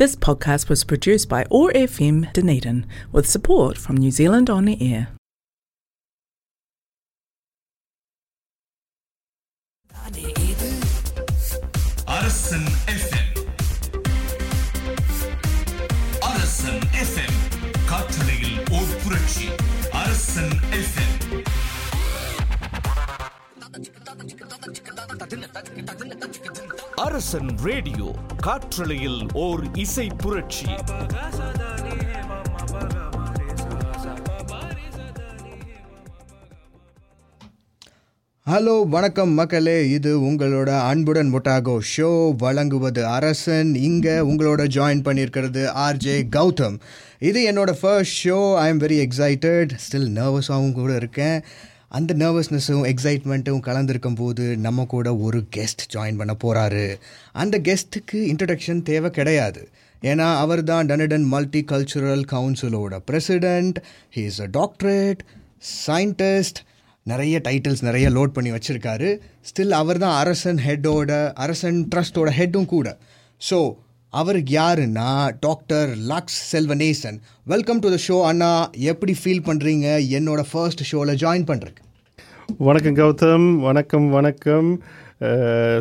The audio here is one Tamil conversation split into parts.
This podcast was produced by OAR FM Dunedin with support from New Zealand On the Air. Arasan FM Arasan FM காற்றலையில் ஓர் புரட்சி அரசன் எஃப்எம் அரசன் ரேடியோ காற்றலையில் ஓர் இசை புரட்சி. ஹலோ வணக்கம் மக்களே. இது உங்களோட அன்புடன் முட்டாகோ ஷோ. வழங்குவது அரசன். இங்கே உங்களோட ஜாயின் பண்ணியிருக்கிறது ஆர்ஜே கௌதம். இது என்னோட first show I am very excited still நர்வஸாகவும் கூட இருக்கேன். அந்த நர்வஸ்னஸும் எக்ஸைட்மெண்ட்டும் கலந்துருக்கும் போது நம்ம கூட ஒரு கெஸ்ட் ஜாயின் பண்ண போகிறாரு அந்த கெஸ்ட்டுக்கு இன்ட்ரடக்ஷன் தேவை கிடையாது. ஏன்னா அவர் தான் Dunedin multi cultural கவுன்சிலோட president he is a doctorate scientist நிறைய டைட்டில்ஸ் நிறைய லோட் பண்ணி வச்சுருக்காரு. ஸ்டில் அவர் தான் அரசன் ஹெட்டோட அரசன் ட்ரஸ்டோட ஹெட்டும் கூட. ஸோ அவர் யாருன்னா doctor Lux Selvanesan welcome to the show அண்ணா. எப்படி ஃபீல் பண்ணுறீங்க என்னோட ஃபர்ஸ்ட் ஷோவில் ஜாயின் பண்ணுறதுக்கு வணக்கம் கௌதம். வணக்கம் வணக்கம்.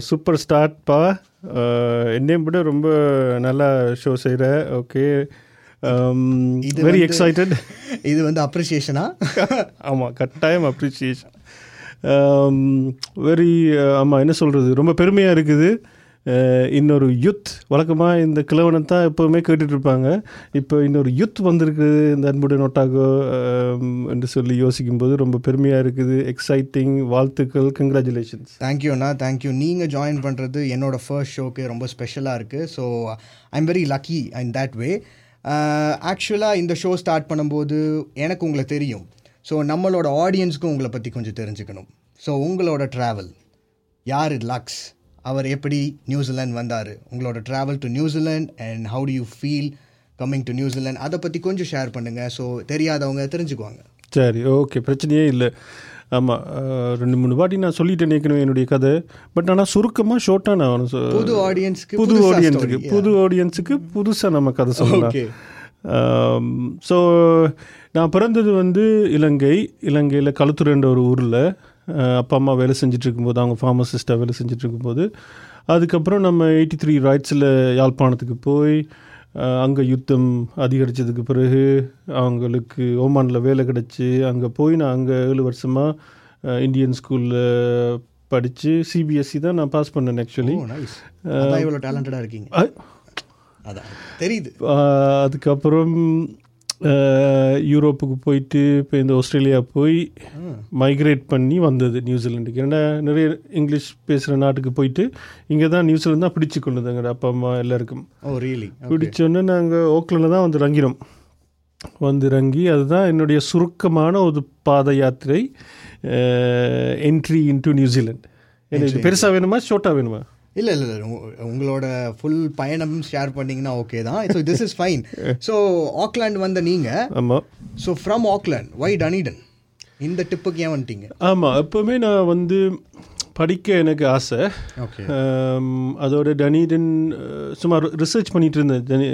சூப்பர் ஸ்டார்ட்ப்பா என்னையும் விட ரொம்ப நல்லா ஷோ செய்கிற ஓகே இது வெரி எக்ஸைட்டட் இது வந்து அப்ரிசியேஷனா ஆமாம் கட்டாயம் அப்ரிசியேஷன் வெரி ஆமாம் என்ன சொல்கிறது ரொம்ப பெருமையாக இருக்குது. இன்னொரு யுத். வழக்கமாக இந்த கிழவனை தான் எப்போவுமே கேட்டுட்ருப்பாங்க. இப்போ இன்னொரு யுத் வந்திருக்குது இந்த அன்புடன் நோட்டாகோ என்று சொல்லி யோசிக்கும்போது ரொம்ப பெருமையாக இருக்குது. எக்ஸைட்டிங் வாழ்த்துக்கள் கங்க்ராச்சுலேஷன்ஸ் தேங்க்யூண்ணா தேங்க்யூ நீங்கள் ஜாயின் பண்ணுறது என்னோட ஃபர்ஸ்ட் ஷோக்கு ரொம்ப ஸ்பெஷலாக இருக்குது so I am very lucky in that way ஆக்சுவலாக இந்த ஷோ ஸ்டார்ட் பண்ணும்போது எனக்கு உங்களை தெரியும். ஸோ நம்மளோட ஆடியன்ஸுக்கும் உங்களை பற்றி கொஞ்சம் தெரிஞ்சுக்கணும். ஸோ உங்களோட ட்ராவல் யார் லக்ஸ் அவர் எப்படி நியூசிலாந்து வந்தார்? உங்களோட travel to New Zealand and how do you feel coming to New Zealand அதை பற்றி கொஞ்சம் ஷேர் பண்ணுங்கள் ஸோ தெரியாதவங்க தெரிஞ்சுக்குவாங்க. சரி ஓகே பிரச்சனையே இல்லை. ஆமாம் ரெண்டு மூணு வாட்டி நான் சொல்லிட்டேன் ஏற்கனவே என்னுடைய கதை. பட் ஆனால் சுருக்கமாக ஷோர்ட்டாக நான் புது ஆடியன்ஸ்க்கு புது ஆடியன்ஸுக்கு. புது ஆடியன்ஸுக்கு புதுசாக நம்ம கதை சொல்லலாம். ஸோ நான் பிறந்தது வந்து இலங்கை. இலங்கையில் களுத்துறைன்ற ஒரு ஊரில். அப்பா அம்மா வேலை செஞ்சுட்டு இருக்கும்போது அவங்க ஃபார்மசிஸ்ட்டாக வேலை செஞ்சுட்டு இருக்கும்போது அதுக்கப்புறம் நம்ம எயிட்டி த்ரீ ரைட்ஸில் யாழ்ப்பாணத்துக்கு போய் அங்கே யுத்தம் அதிகரித்ததுக்கு பிறகு அவங்களுக்கு ஓமானில் வேலை கிடச்சி அங்கே போய் நான் அங்கே ஏழு வருஷமாக இந்தியன் ஸ்கூலில் படித்து சிபிஎஸ்சி தான் நான் பாஸ் பண்ணேன் ஆக்சுவலி இவ்வளோ டேலண்டடாக இருக்கீங்க. அதான் தெரியுது. அதுக்கப்புறம் யூரோப்புக்கு போயிட்டு இப்போ இந்த ஆஸ்திரேலியா போய் மைக்ரேட் பண்ணி வந்தது நியூசிலாண்டுக்கு ஏன்னா நிறைய இங்கிலீஷ் பேசுகிற நாட்டுக்கு போயிட்டு இங்கே தான் நியூசிலாந்து தான் பிடிச்சு கொண்டு வந்தாங்க அப்பா அம்மா எல்லாருக்கும். பிடிச்சோன்னே நாங்கள் ஓக்லண்டில் தான் வந்து இறங்கினோம். வந்து இறங்கி அதுதான் என்னுடைய சுருக்கமான ஒரு பாத யாத்திரை என்ட்ரி இன்டு நியூசிலாந்து எனக்கு பெருசாக வேணுமா ஷோர்ட்டாக வேணுமா? இல்லை இல்லை இல்லை. உங்களோட ஃபுல் பயணம் ஷேர் பண்ணீங்கன்னா ஓகே தான். So this is fine so Auckland வந்த நீங்கள் ஆமாம் so from Auckland via Dunedin இந்த டிப்புக்கு ஏன் வந்துட்டீங்க? ஆமாம் எப்போவுமே நான் வந்து படிக்க எனக்கு ஆசை. அதோட டனீடன் சும்மா ரிசர்ச் பண்ணிட்டு இருந்தேன்.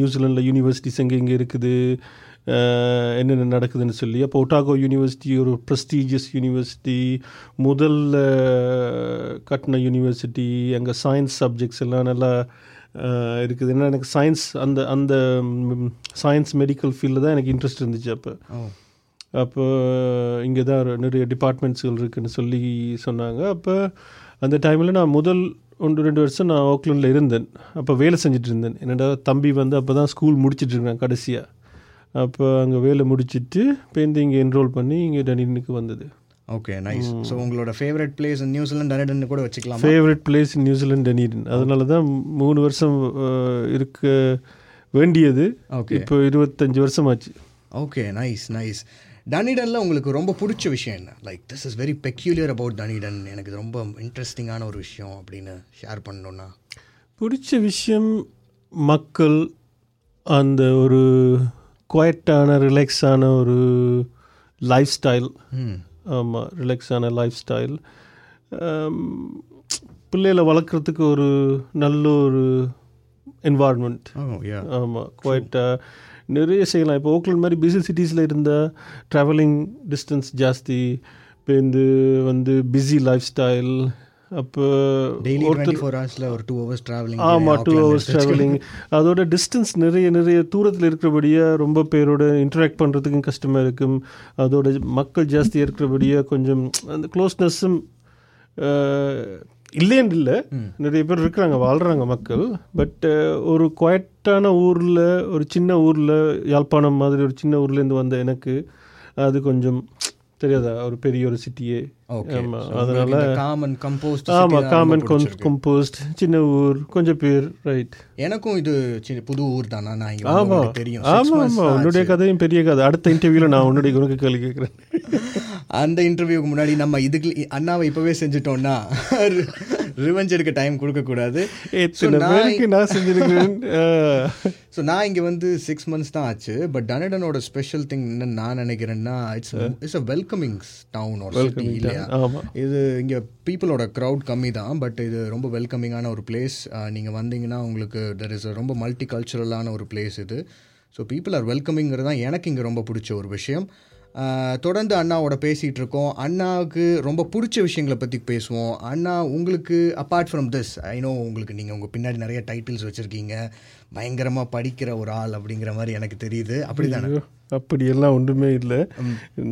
நியூசிலாண்டில் யூனிவர்சிட்டிஸ் எங்கே எங்கே இருக்குது. என்னென்ன நடக்குதுன்னு சொல்லி. அப்போ ஒட்டாகோ யூனிவர்சிட்டி ஒரு ப்ரெஸ்டீஜியஸ் யூனிவர்சிட்டி முதல்ல கட்டின யூனிவர்சிட்டி அங்கே சயின்ஸ் சப்ஜெக்ட்ஸ் எல்லாம் நல்லா இருக்குது. ஏன்னா எனக்கு சயின்ஸ் அந்த அந்த சயின்ஸ் மெடிக்கல் ஃபீல்டில் தான் எனக்கு இன்ட்ரெஸ்ட் இருந்துச்சு அப்போ. அப்போ இங்கே தான் நிறைய டிபார்ட்மெண்ட்ஸ்கள் இருக்குன்னு சொல்லி சொன்னாங்க. அப்போ அந்த டைமில் நான் முதல் ஒன்று ரெண்டு வருஷம் நான் ஓக்லண்டில் இருந்தேன். அப்போ வேலை செஞ்சுட்டு இருந்தேன். என்னோட தம்பி வந்து அப்போ தான் ஸ்கூல் முடிச்சிட்டு இருக்கான் கடைசியாக அப்போ அங்கே வேலை முடிச்சிட்டு பேருந்து இங்கே என்ரோல் பண்ணி இங்கே டனினுக்கு வந்தது. ஓகே நைஸ் ஸோ உங்களோட favourite place New Zealand Dunedin கூட வச்சுக்கலாம்? Favourite place in New Zealand Dunedin அதனால தான் மூணு வருஷம் இருக்க வேண்டியது. Okay. இப்போ இருபத்தஞ்சி வருஷமாச்சு. ஓகே நைஸ் நைஸ் டனிடனில் உங்களுக்கு ரொம்ப பிடிச்ச விஷயம் என்ன? Like this is very peculiar about Dunedin எனக்கு ரொம்ப இன்ட்ரெஸ்டிங்கான ஒரு விஷயம் அப்படின்னு ஷேர் பண்ணணும்னா. பிடிச்ச விஷயம் மக்கள் அந்த ஒரு குவைட்டான ரிலாக்ஸான ஒரு லைஃப் ஸ்டைல் ஆமாம் ரிலாக்ஸான லைஃப் ஸ்டைல் பிள்ளைகளை வளர்க்குறதுக்கு ஒரு நல்ல ஒரு என்வாயர்மெண்ட் ஆமாம் குவைட்டாக நிறைய செய்யலாம். இப்போ ஓக்லண்ட் மாதிரி பிஸி சிட்டிஸில் இருந்தால் ட்ராவலிங் டிஸ்டன்ஸ் ஜாஸ்தி. இப்போ இந்த வந்து பிஸி லைஃப் ஸ்டைல் அப்போ ஒருத்தர் ஒரு டூ ஹவர்ஸ் ட்ராவலிங் ஆமாம் டூ ஹவர்ஸ் ட்ராவலிங் அதோட டிஸ்டன்ஸ் நிறைய நிறைய தூரத்தில் இருக்கிறபடியாக ரொம்ப பேரோட இன்டராக்ட் பண்ணுறதுக்கும் கஷ்டமாக இருக்கும். அதோட மக்கள் ஜாஸ்தியாக இருக்கிறபடியாக கொஞ்சம் அந்த க்ளோஸ்னஸ்ஸும் இல்லைன்னு இல்லை. நிறைய பேர் இருக்கிறாங்க வாழ்கிறாங்க மக்கள். பட் ஒரு குவைட்டான ஊரில் ஒரு சின்ன ஊரில் யாழ்ப்பாணம் மாதிரி ஒரு சின்ன ஊர்லேருந்து வந்த எனக்கு அது கொஞ்சம் தெரியாதா? ஒரு பெரிய ஒரு சிட்டியே ஓகே ஆமாம் அதனால் காமன் கம்போஸ்ட் ஆமாம் காமன் கம்போஸ்ட் சின்ன ஊர் கொஞ்சம் பேர் ரைட் எனக்கும் இது புது ஊர் தானா? நான் ஆமா. தெரியும். ஆமா ஆமா. தான் உன்னுடைய. கதையும் பெரிய கதை. அடுத்த இன்டர்வியூல நான் உன்னுடைய உனக்கு கேள்வி கேட்குறேன் அந்த இன்டர்வியூக்கு முன்னாடி நம்ம இதுக்கு அண்ணாவை இப்பவே செஞ்சுட்டோம்னா ரிவெஞ்ச் எடுக்க டைம் கொடுக்க கூடாது எத்தனை பேருக்கு நான் செஞ்சிருக்கிறேன்? ஸோ நான் இங்கே வந்து சிக்ஸ் மந்த்ஸ் தான் ஆச்சு. பட் டனடனோட ஸ்பெஷல் திங் என்னன்னு நான் நினைக்கிறேன்னா it's it's a welcoming town ஒரு சிட்டி இல்லையா? இது இங்கே பீப்புளோட க்ரௌட் கம்மி தான். பட் இது ரொம்ப வெல்கமிங்கான ஒரு பிளேஸ் நீங்கள் வந்தீங்கன்னா உங்களுக்கு தெர் இஸ் ரொம்ப மல்டி கல்ச்சுரலான ஒரு பிளேஸ் இது. ஸோ பீப்புள் ஆர் வெல்கமிங்கிறது தான் எனக்கு இங்கே ரொம்ப பிடிச்ச ஒரு விஷயம். தொடர்ந்து அண்ணாவோட பேசிகிட்டு இருக்கோம் அண்ணாவுக்கு ரொம்ப பிடிச்ச விஷயங்களை பற்றி பேசுவோம். அண்ணா உங்களுக்கு apart from this I know உங்களுக்கு நீங்கள் உங்கள் பின்னாடி நிறைய டைட்டில்ஸ் வச்சுருக்கீங்க. பயங்கரமாக படிக்கிற ஒரு ஆள் அப்படிங்கிற மாதிரி எனக்கு தெரியுது. அப்படி தானே அப்படியெல்லாம் ஒன்றுமே இல்லை.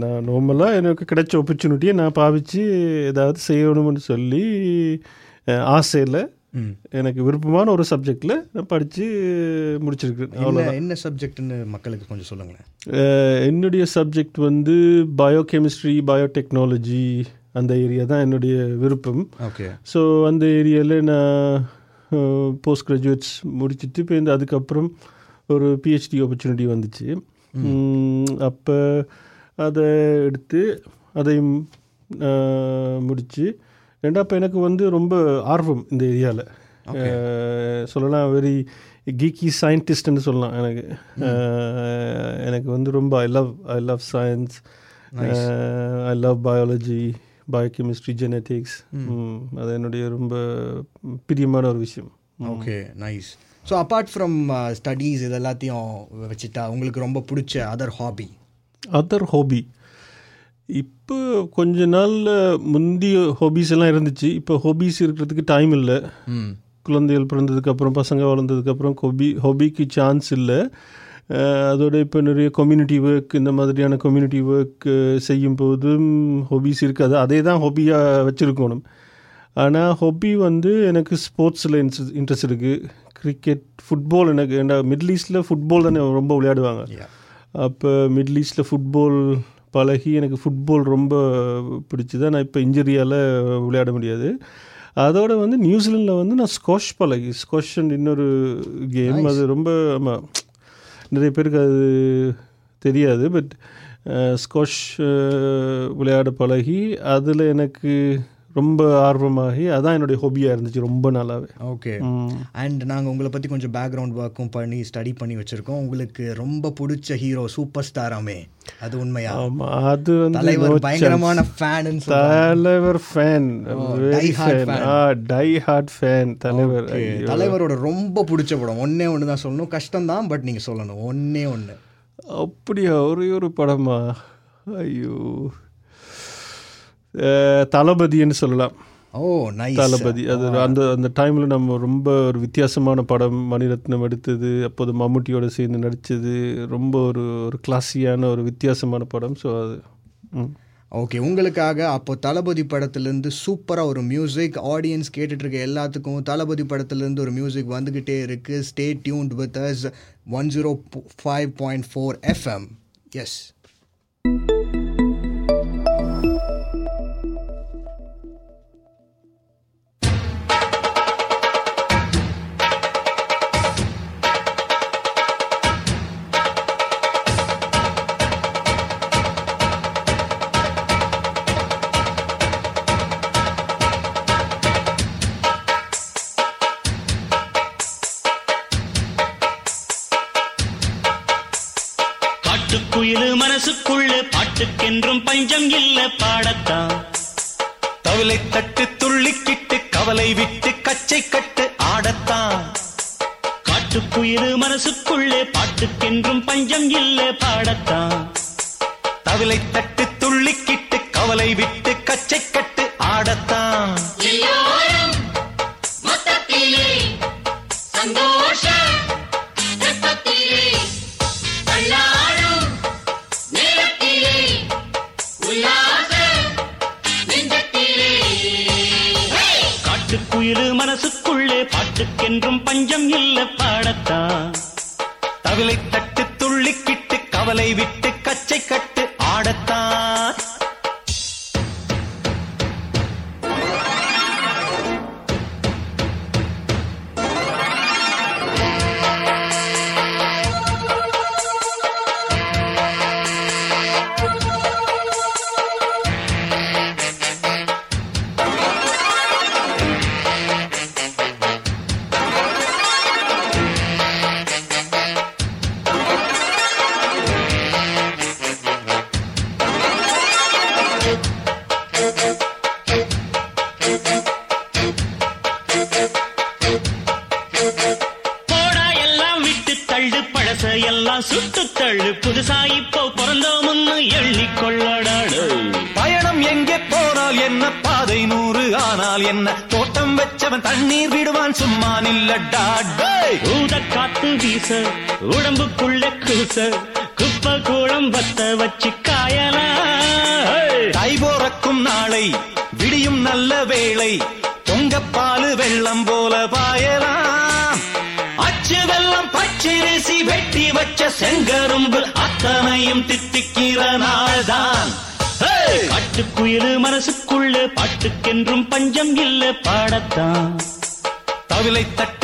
நான் நார்மலாக எனக்கு கிடைச்ச ஆப்பர்ச்சுனிட்டியை நான் பாவிச்சு ஏதாவது செய்யணும்னு சொல்லி ஆசையில் எனக்கு விருப்பமான ஒரு சப்ஜெக்டில் நான் படித்து முடிச்சிருக்கேன் அவ்வளோ என்ன சப்ஜெக்ட்னு மக்களுக்கு கொஞ்சம் சொல்லுங்களேன். என்னுடைய சப்ஜெக்ட் வந்து பயோகெமிஸ்ட்ரி பயோடெக்னாலஜி அந்த ஏரியா தான் என்னுடைய விருப்பம். ஓகே. ஸோ அந்த ஏரியாவில் நான் போஸ்ட் கிராஜுவேட்ஸ் முடிச்சுட்டு இப்போ இந்த அதுக்கப்புறம் ஒரு பிஹெச்டி ஆப்பர்ச்சுனிட்டி வந்துச்சு. அப்போ அதை எடுத்து அதையும் முடித்து ரெண்டா அப்போ எனக்கு வந்து ரொம்ப ஆர்வம் இந்த ஏரியாவில் சொல்லலாம் வெரி கீக்கி சயின்டிஸ்ட்னு சொல்லலாம் எனக்கு. எனக்கு வந்து ரொம்ப I love I love science I love biology biochemistry genetics அது என்னுடைய ரொம்ப பிரியமான ஒரு விஷயம். Okay nice so apart from studies இது எல்லாத்தையும் வச்சுட்டா உங்களுக்கு ரொம்ப பிடிச்ச அதர் ஹாபி அதர் ஹாபி இப்போ கொஞ்ச நாளில் முந்தைய ஹாபீஸ் எல்லாம் இருந்துச்சு. இப்போ ஹாபீஸ் இருக்கிறதுக்கு டைம் இல்லை. குழந்தைகள் பிறந்ததுக்கப்புறம் பசங்க வளர்ந்ததுக்கப்புறம் ஹொபி ஹாபிக்கு சான்ஸ் இல்லை. அதோட இப்போ நிறைய கம்யூனிட்டி ஒர்க் இந்த மாதிரியான கம்யூனிட்டி ஒர்க் செய்யும் போதும் ஹாபீஸ் இருக்காது. அதே தான் ஹாபியாக வச்சுருக்கணும். ஆனால் ஹாபி வந்து எனக்கு ஸ்போர்ட்ஸில் இன்ட்ரெஸ்ட் இருக்குது கிரிக்கெட் ஃபுட்பால் எனக்கு ஏன்னா மிடில் ஈஸ்டில் ஃபுட்பால் தானே ரொம்ப விளையாடுவாங்க. அப்போ மிடில் ஈஸ்டில் ஃபுட்பால் பழகி எனக்கு ஃபுட்பால் ரொம்ப பிடிச்சது. நான் இப்போ இன்ஜுரியால் விளையாட முடியாது. அதோட வந்து நியூசிலாண்டில் வந்து நான் ஸ்காஷ் பழகி. ஸ்காஷ் இன்னொரு கேம் அது ரொம்ப ஆமாம் நிறைய பேருக்கு அது தெரியாது பட் ஸ்காஷ் விளையாட பழகி. அதில் எனக்கு ரொம்ப ஆர்வமாகி அதான் என்னுடைய ஹாபியாக இருந்துச்சு ரொம்ப நாளாகவே ஓகே அண்ட் நாங்கள் உங்களை பற்றி கொஞ்சம் பேக்ரவுண்ட் ஒர்க்கும் பண்ணி ஸ்டடி பண்ணி வச்சுருக்கோம். உங்களுக்கு ரொம்ப பிடிச்ச ஹீரோ சூப்பர் ஸ்டாராமே அது உண்மையா? ஆமாம் அது வந்து தலைவர். பயங்கரமான ஃபேனுன்னு தலைவர் fan very die hard fan fan. A die hard fan தலைவர். தலைவரோட ரொம்ப பிடிச்ச படம். ஒன்னே ஒன்று தான் சொல்லணும். கஷ்டம்தான் பட் நீங்கள் சொல்லணும். ஒன்னே ஒன்று அப்படியா? ஒரே ஒரு படமா? ஐயோ. தளபதின்னு சொல்லலாம். ஓ தளபதி. அது அந்த அந்த டைமில் நம்ம ரொம்ப ஒரு வித்தியாசமான படம் மணிரத்னம் எடுத்தது அப்போது மம்முட்டியோட சேர்ந்து நடித்தது ரொம்ப ஒரு ஒரு கிளாஸியான ஒரு வித்தியாசமான படம். ஸோ அது. ஓகே உங்களுக்காக அப்போ தளபதி படத்துலேருந்து சூப்பராக ஒரு மியூசிக் ஆடியன்ஸ் கேட்டுட்டு இருக்க எல்லாத்துக்கும் தளபதி படத்துலேருந்து ஒரு மியூசிக் வந்துக்கிட்டே இருக்கு. Stay tuned with us one zero five point four FM S பஞ்சம் இல்ல பாடத்தான். தவிலை தட்டு துள்ளிக்கிட்டு கவலை விட்டு கச்சை கட்டு ஆடத்தான். காட்டு காட்டுக்குயிரு மனசுக்குள்ளே பாட்டுக்கென்றும் பஞ்சம் இல்ல பாடத்தான். தவிலை தட்டு துள்ளிக்கிட்டு கவலை விட்டு கச்சை கட்டு ஆடத்தான். காற்றுக்கென்றும் பஞ்சம் இல்ல பாடத்தா. தவிலை தட்டு துள்ளிக்கிட்டு கவலை விட்டு கச்சை கட்டு ஆடத்தான் காத்து வீச உடம்புக்குள்ள கூச குப்ப கூடம் வத்த வச்சு காயலாம் தை போறக்கும் நாளை விடியும் நல்ல வேளை பொங்கப்பாலு வெள்ளம் போல பாயலாம். அச்சு வெள்ளம் பச்சரிசி வெட்டி வச்ச செங்கரும்பு அத்தனையும் தித்திக்கிற ஹே! காட்டுக்குயிரு மனசுக்குள்ள பாட்டுக்கென்றும் பஞ்சம் இல்ல பாடத்தான். தவிலை தட்டு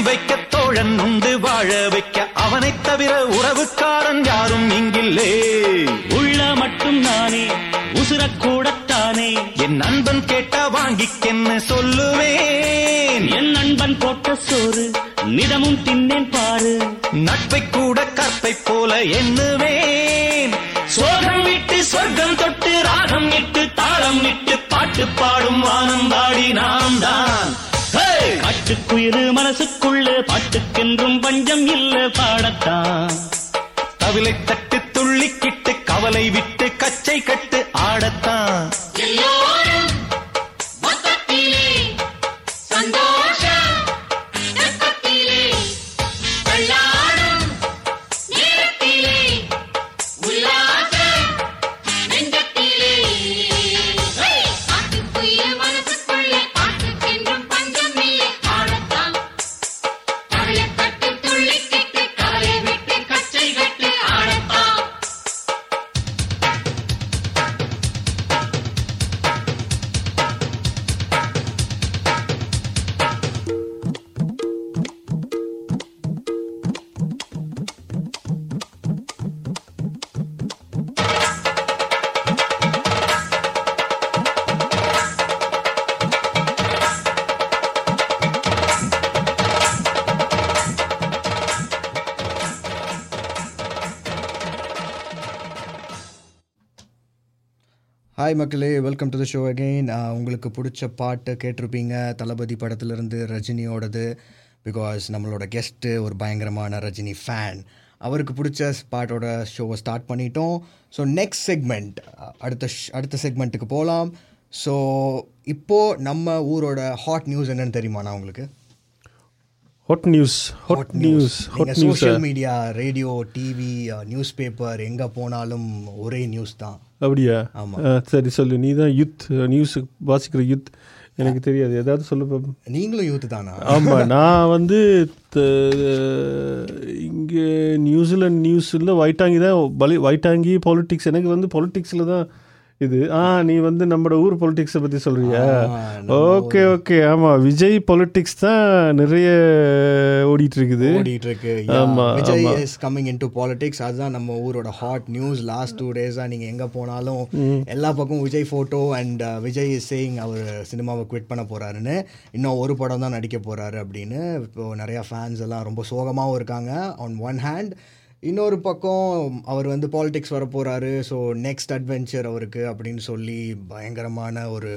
நேசம் வைக்க தோழன் உண்டு வாழ வைக்க அவனைத் தவிர உறவுக்காரன் யாரும் இங்கில்லே. உள்ள மட்டும் நானே உசுரக்கூடத்தானே என் நண்பன் கேட்டா வாங்கிக்கென்னு சொல்லுவேன்? என் நண்பன் போட்ட சோறு நிதமும் தின்னேன் பாரு. நட்பை கூட கற்பை போல எண்ணுவேன். சோகம் விட்டு சொர்க்கம் தொட்டு ராகம் இட்டு தாளம் இட்டு பாட்டு பாடும் வானம் பாடி நாம் தான் காட்டுக்குயிரு மனசுக்குள்ள பாட்டுக்கென்றும் பஞ்சம் இல்ல பாடத்தான். தவிலை தட்டு துள்ளிக்கிட்டு கவலை விட்டு கச்சை கட்டு ஆடத்தான். ஹாய் மக்களே. Welcome to the show again உங்களுக்கு பிடிச்ச பாட்டு கேட்டிருப்பீங்க. தளபதி படத்துலேருந்து ரஜினியோடது. பிகாஸ் நம்மளோட கெஸ்ட்டு ஒரு பயங்கரமான ரஜினி ஃபேன் அவருக்கு பிடிச்ச பாட்டோட ஷோவை ஸ்டார்ட் பண்ணிட்டோம். ஸோ நெக்ஸ்ட் செக்மெண்ட் அடுத்த அடுத்த செக்மெண்ட்டுக்கு போகலாம் ஸோ இப்போ நம்ம ஊரோட ஹாட் நியூஸ் என்னன்னு தெரியுமாண்ணா உங்களுக்கு? Hot news hot news hot news social media radio TV news paper எங்க போனாலும் ஒரே நியூஸ் தான். அப்படியா? சரி சொல்லு. நீ தான் யுத் நியூஸ் வாசிக்கிற யுத் எனக்கு தெரியாது. ஏதாவது சொல்லு நீங்களும் யூத் தானா? ஆமாம் நான் வந்து இங்கே நியூசிலாந்து நியூஸில் வைட்டாங்கி தான் பலி வைட்டாங்கி பாலிட்டிக்ஸ் எனக்கு வந்து பாலிட்டிக்ஸில் தான் இது. ஆ நீ வந்து நம்மளோட ஊர் பாலிட்டிக்ஸை பற்றி சொல்கிறியா ஓகே ஓகே ஆமாம் விஜய் பாலிட்டிக்ஸ் தான் நிறைய ஓடிட்டு இருக்குது ஓடிட்டு இருக்கு ஆமா, Vijay. Is coming into politics அதுதான் நம்ம ஊரோட ஹாட் நியூஸ் லாஸ்ட் டூ டேஸா நீங்க எங்க போனாலும் எல்லா பக்கம் Vijay photo and Vijay is saying அவர் சினிமாவை குவிட் பண்ண போறாருன்னு. இன்னும் ஒரு படம் தான் நடிக்க போறாரு அப்படின்னு இப்போ நிறைய ஃபேன்ஸ் எல்லாம் ரொம்ப சோகமாகவும் இருக்காங்க. ஆன் ஒன் ஹேண்ட் இன்னொரு பக்கம் அவர் வந்து பாலிடிக்ஸ் வர போறாரு. ஸோ நெக்ஸ்ட் அட்வென்ச்சர் அவருக்கு அப்படின்னு சொல்லி பயங்கரமான ஒரு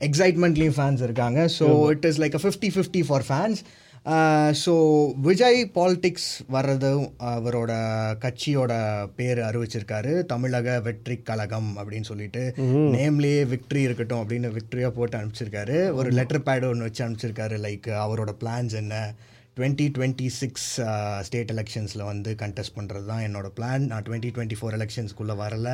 எக்ஸைட்மெண்ட்லேயும் ஃபேன்ஸ் இருக்காங்க. So it is like a fifty fifty for fans so Vijay politics வர்றதும் அவரோட கட்சியோட பேர் அறிவிச்சிருக்காரு. தமிழக வெற்றி கழகம் அப்படின்னு சொல்லிட்டு. நேம்லேயே விக்ட்ரி இருக்கட்டும் அப்படின்னு விக்ட்ரியாக போட்டு அனுப்பிச்சிருக்காரு. ஒரு லெட்டர் பேட் ஒன்று வச்சு அனுப்பிச்சிருக்காரு. லைக் அவரோட பிளான்ஸ் என்ன? டுவெண்ட்டி டுவெண்ட்டி சிக்ஸ் ஸ்டேட் எலெக்ஷன்ஸில் வந்து கண்டெஸ்ட் பண்ணுறது தான் என்னோட பிளான் நான் டுவெண்ட்டி டுவெண்ட்டி ஃபோர் எலெக்ஷன்ஸ்குள்ளே வரல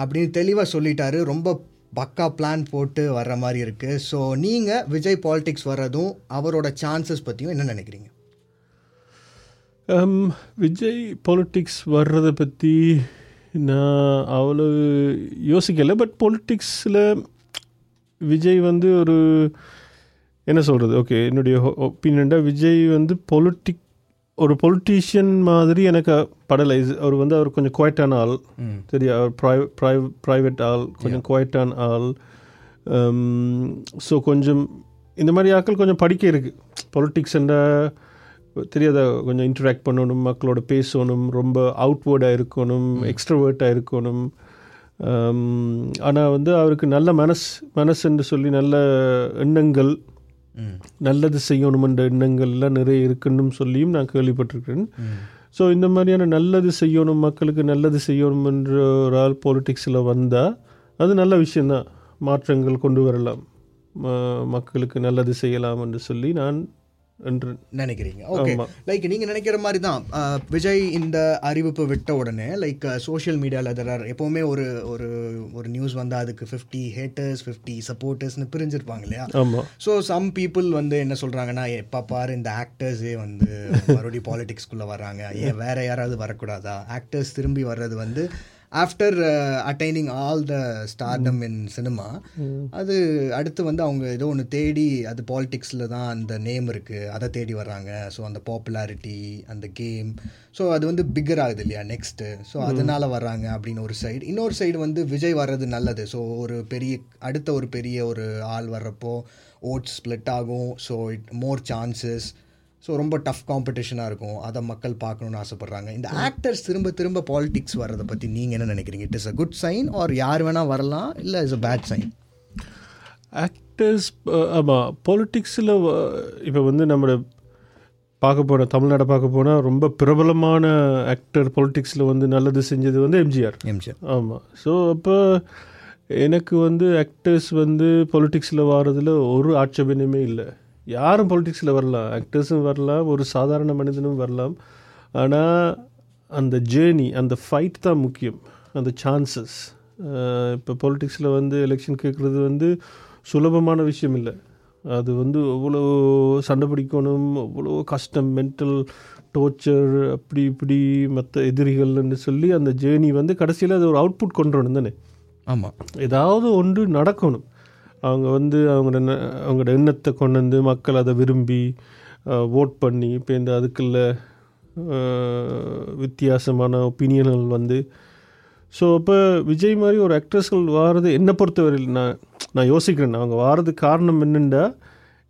அப்படின்னு தெளிவாக சொல்லிட்டாரு. ரொம்ப பக்கா பிளான் போட்டு வர்ற மாதிரி இருக்குது ஸோ நீங்கள் விஜய் பாலிடிக்ஸ் வர்றதும் அவரோட சான்சஸ் பற்றியும் என்ன நினைக்கிறீங்க? Um, விஜய் பாலிட்டிக்ஸ் வர்றதை பற்றி நான் அவ்வளோ யோசிக்கலை. பட் பாலிட்டிக்ஸில் விஜய் வந்து ஒரு என்ன சொல்கிறது ஓகே என்னுடைய ஒப்பீனியன்டா விஜய் வந்து பொலிட்டிக் ஒரு பொலிட்டீஷியன் மாதிரி எனக்கு படலை. அவர் வந்து அவர் கொஞ்சம் குவைட்டான ஆள். சரியா? அவர் ப்ரை ப்ரைவேட் ஆள் கொஞ்சம் குவைட்டான ஆள். ஸோ கொஞ்சம் இந்த மாதிரி ஆட்கள் கொஞ்சம் படிக்க இருக்குது பொலிட்டிக்ஸ்ன்ற தெரியாத கொஞ்சம் இன்டராக்ட் பண்ணணும் மக்களோட பேசணும் ரொம்ப அவுட்வேர்டாக இருக்கணும் எக்ஸ்ட்ரவேர்ட்டாக இருக்கணும். ஆனால் வந்து அவருக்கு நல்ல மனஸ் மனசுன்னு சொல்லி நல்ல எண்ணங்கள் நல்லது செய்யணுமென்ற எண்ணங்கள்லாம் நிறைய இருக்குன்னு சொல்லியும் நான் கேள்விப்பட்டிருக்கிறேன். ஸோ இந்த மாதிரியான நல்லது செய்யணும் மக்களுக்கு நல்லது செய்யணுமென்ற ஒரு ஆள் பாலிட்டிக்ஸில் வந்தால் அது நல்ல விஷயந்தான் மாற்றங்கள் கொண்டு வரலாம். ம- மக்களுக்கு நல்லது செய்யலாம் என்று சொல்லி நான் என்று நினைக்கிறீங்க. ஓகே. லைக் நீங்கள் நினைக்கிற மாதிரி தான் விஜய் இந்த அறிவிப்பு விட்ட உடனே லைக் சோஷியல் மீடியாவில் தரார் எப்போவுமே ஒரு ஒரு ஒரு நியூஸ் வந்தால் அதுக்கு ஃபிஃப்டி ஹேட்டர்ஸ் ஃபிஃப்டி சப்போர்ட்டர்ஸ்னு பிரிஞ்சிருப்பாங்க இல்லையா? ஸோ சம் பீப்புள் வந்து என்ன சொல்கிறாங்கன்னா எப்போ பாரு இந்த ஆக்டர்ஸே வந்து மறுபடியும் பாலிடிக்ஸ்குள்ளே வர்றாங்க. ஏன் வேற யாராவது வரக்கூடாதா? ஆக்டர்ஸ் திரும்பி வர்றது வந்து after attaining all the stardom in cinema அது அடுத்து வந்து அவங்க ஏதோ ஒன்று தேடி அது பாலிடிக்ஸில் தான் அந்த நேம் இருக்குது அதை தேடி வர்றாங்க. ஸோ அந்த பாப்புலாரிட்டி அந்த கேம் ஸோ அது வந்து பிக்கர் ஆகுது இல்லையா நெக்ஸ்ட்டு ஸோ அதனால வர்றாங்க அப்படின்னு ஒரு சைடு இன்னொரு சைடு வந்து விஜய் வர்றது நல்லது. ஸோ ஒரு பெரிய அடுத்த ஒரு பெரிய ஒரு ஆள் வர்றப்போ ஓட்ஸ் ஸ்ப்ளிட் ஆகும். So it more chances so ரொம்ப டஃப் காம்படிஷனாக இருக்கும். அதை மக்கள் பார்க்கணுன்னு ஆசைப்பட்றாங்க. இந்த ஆக்டர்ஸ் திரும்ப திரும்ப பாலிடிக்ஸ் வர்றதை பற்றி நீங்கள் என்ன நினைக்கிறீங்க? It is a good sign or யார் வேணால் வரலாம் இல்லை is a bad sign actors ஆமாம் பாலிட்டிக்ஸில் இப்போ வந்து நம்மளோட பார்க்க போனால் தமிழ்நாடை பார்க்க போனால் ரொம்ப பிரபலமான ஆக்டர் பாலிட்டிக்ஸில் வந்து நல்லது செஞ்சது வந்து எம்ஜிஆர் எம்ஜிஆர் ஆமாம் ஸோ அப்போ எனக்கு வந்து ஆக்டர்ஸ் வந்து பொலிட்டிக்ஸில் வர்றதுல ஒரு ஆட்சேபனமே இல்லை. யாரும் பொலிட்டிக்ஸில் வரலாம் ஆக்டர்ஸும் வரலாம் ஒரு சாதாரண மனிதனும் வரலாம் ஆனால் அந்த ஜேர்னி அந்த ஃபைட் தான் முக்கியம். அந்த சான்சஸ் இப்போ பொலிட்டிக்ஸில் வந்து எலெக்ஷன் கேட்குறது வந்து சுலபமான விஷயம் இல்லை. அது வந்து அவ்வளோ சண்டை பிடிக்கணும் அவ்வளோ கஷ்டம் மென்டல் டோர்ச்சர் அப்படி இப்படி மற்ற எதிரிகள்னு சொல்லி அந்த ஜேர்னி வந்து கடைசியில் அது ஒரு அவுட்புட் கொண்டு வரணும் தானே? ஆமாம் ஏதாவது ஒன்று நடக்கணும். அவங்க வந்து அவங்களோட அவங்களோட எண்ணத்தை கொண்டு வந்து மக்கள் அதை விரும்பி ஓட் பண்ணி இப்போ இந்த அதுக்குள்ள வித்தியாசமான ஒப்பீனியன்கள் வந்து ஸோ இப்போ விஜய் மாதிரி ஒரு ஆக்ட்ரஸ்கள் வாரது என்னை பொறுத்தவரையில் நான் நான் யோசிக்கிறேன். அவங்க வாரதுக்கு காரணம் என்னென்னா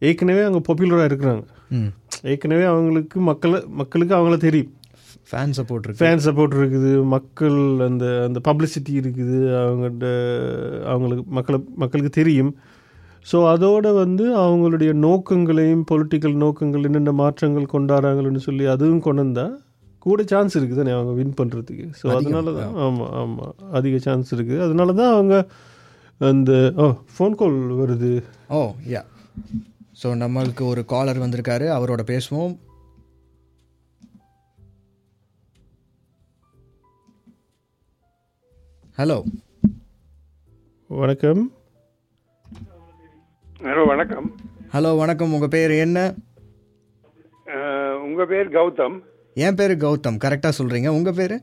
ஏற்கனவே அவங்க பாப்புலராக இருக்கிறாங்க. ஏற்கனவே அவங்களுக்கு மக்களை மக்களுக்கு அவங்கள தெரியும். ஃபேன் சப்போர்ட் இருக்கு. ஃபேன் சப்போர்ட் இருக்குது. மக்கள் அந்த அந்த பப்ளிசிட்டி இருக்குது. அவங்கள்ட்ட அவங்களுக்கு மக்களை மக்களுக்கு தெரியும். ஸோ அதோட வந்து அவங்களுடைய நோக்கங்களையும் பொலிட்டிக்கல் நோக்கங்கள் என்னென்ன மாற்றங்கள் கொண்டாடுறாங்கன்னு சொல்லி அதுவும் கொண்டு வந்தா கூட சான்ஸ் இருக்குது தானே அவங்க வின் பண்ணுறதுக்கு ஸோ அதனால தான் ஆமாம் ஆமாம் அதிக சான்ஸ் இருக்குது அதனால தான் அவங்க அந்த ஓ ஃபோன் கால் வருது. ஓ யா ஸோ நம்மளுக்கு ஒரு காலர் வந்திருக்காரு. அவரோட பேசுவோம். ஹலோ வணக்கம். ஹலோ வணக்கம். ஹலோ வணக்கம். உங்கள் பேர் என்ன? அஹ், உங்க பேர் கௌதம். என் பேர் கௌதம். கரெக்டாக சொல்கிறீங்க உங்கள் பேர்?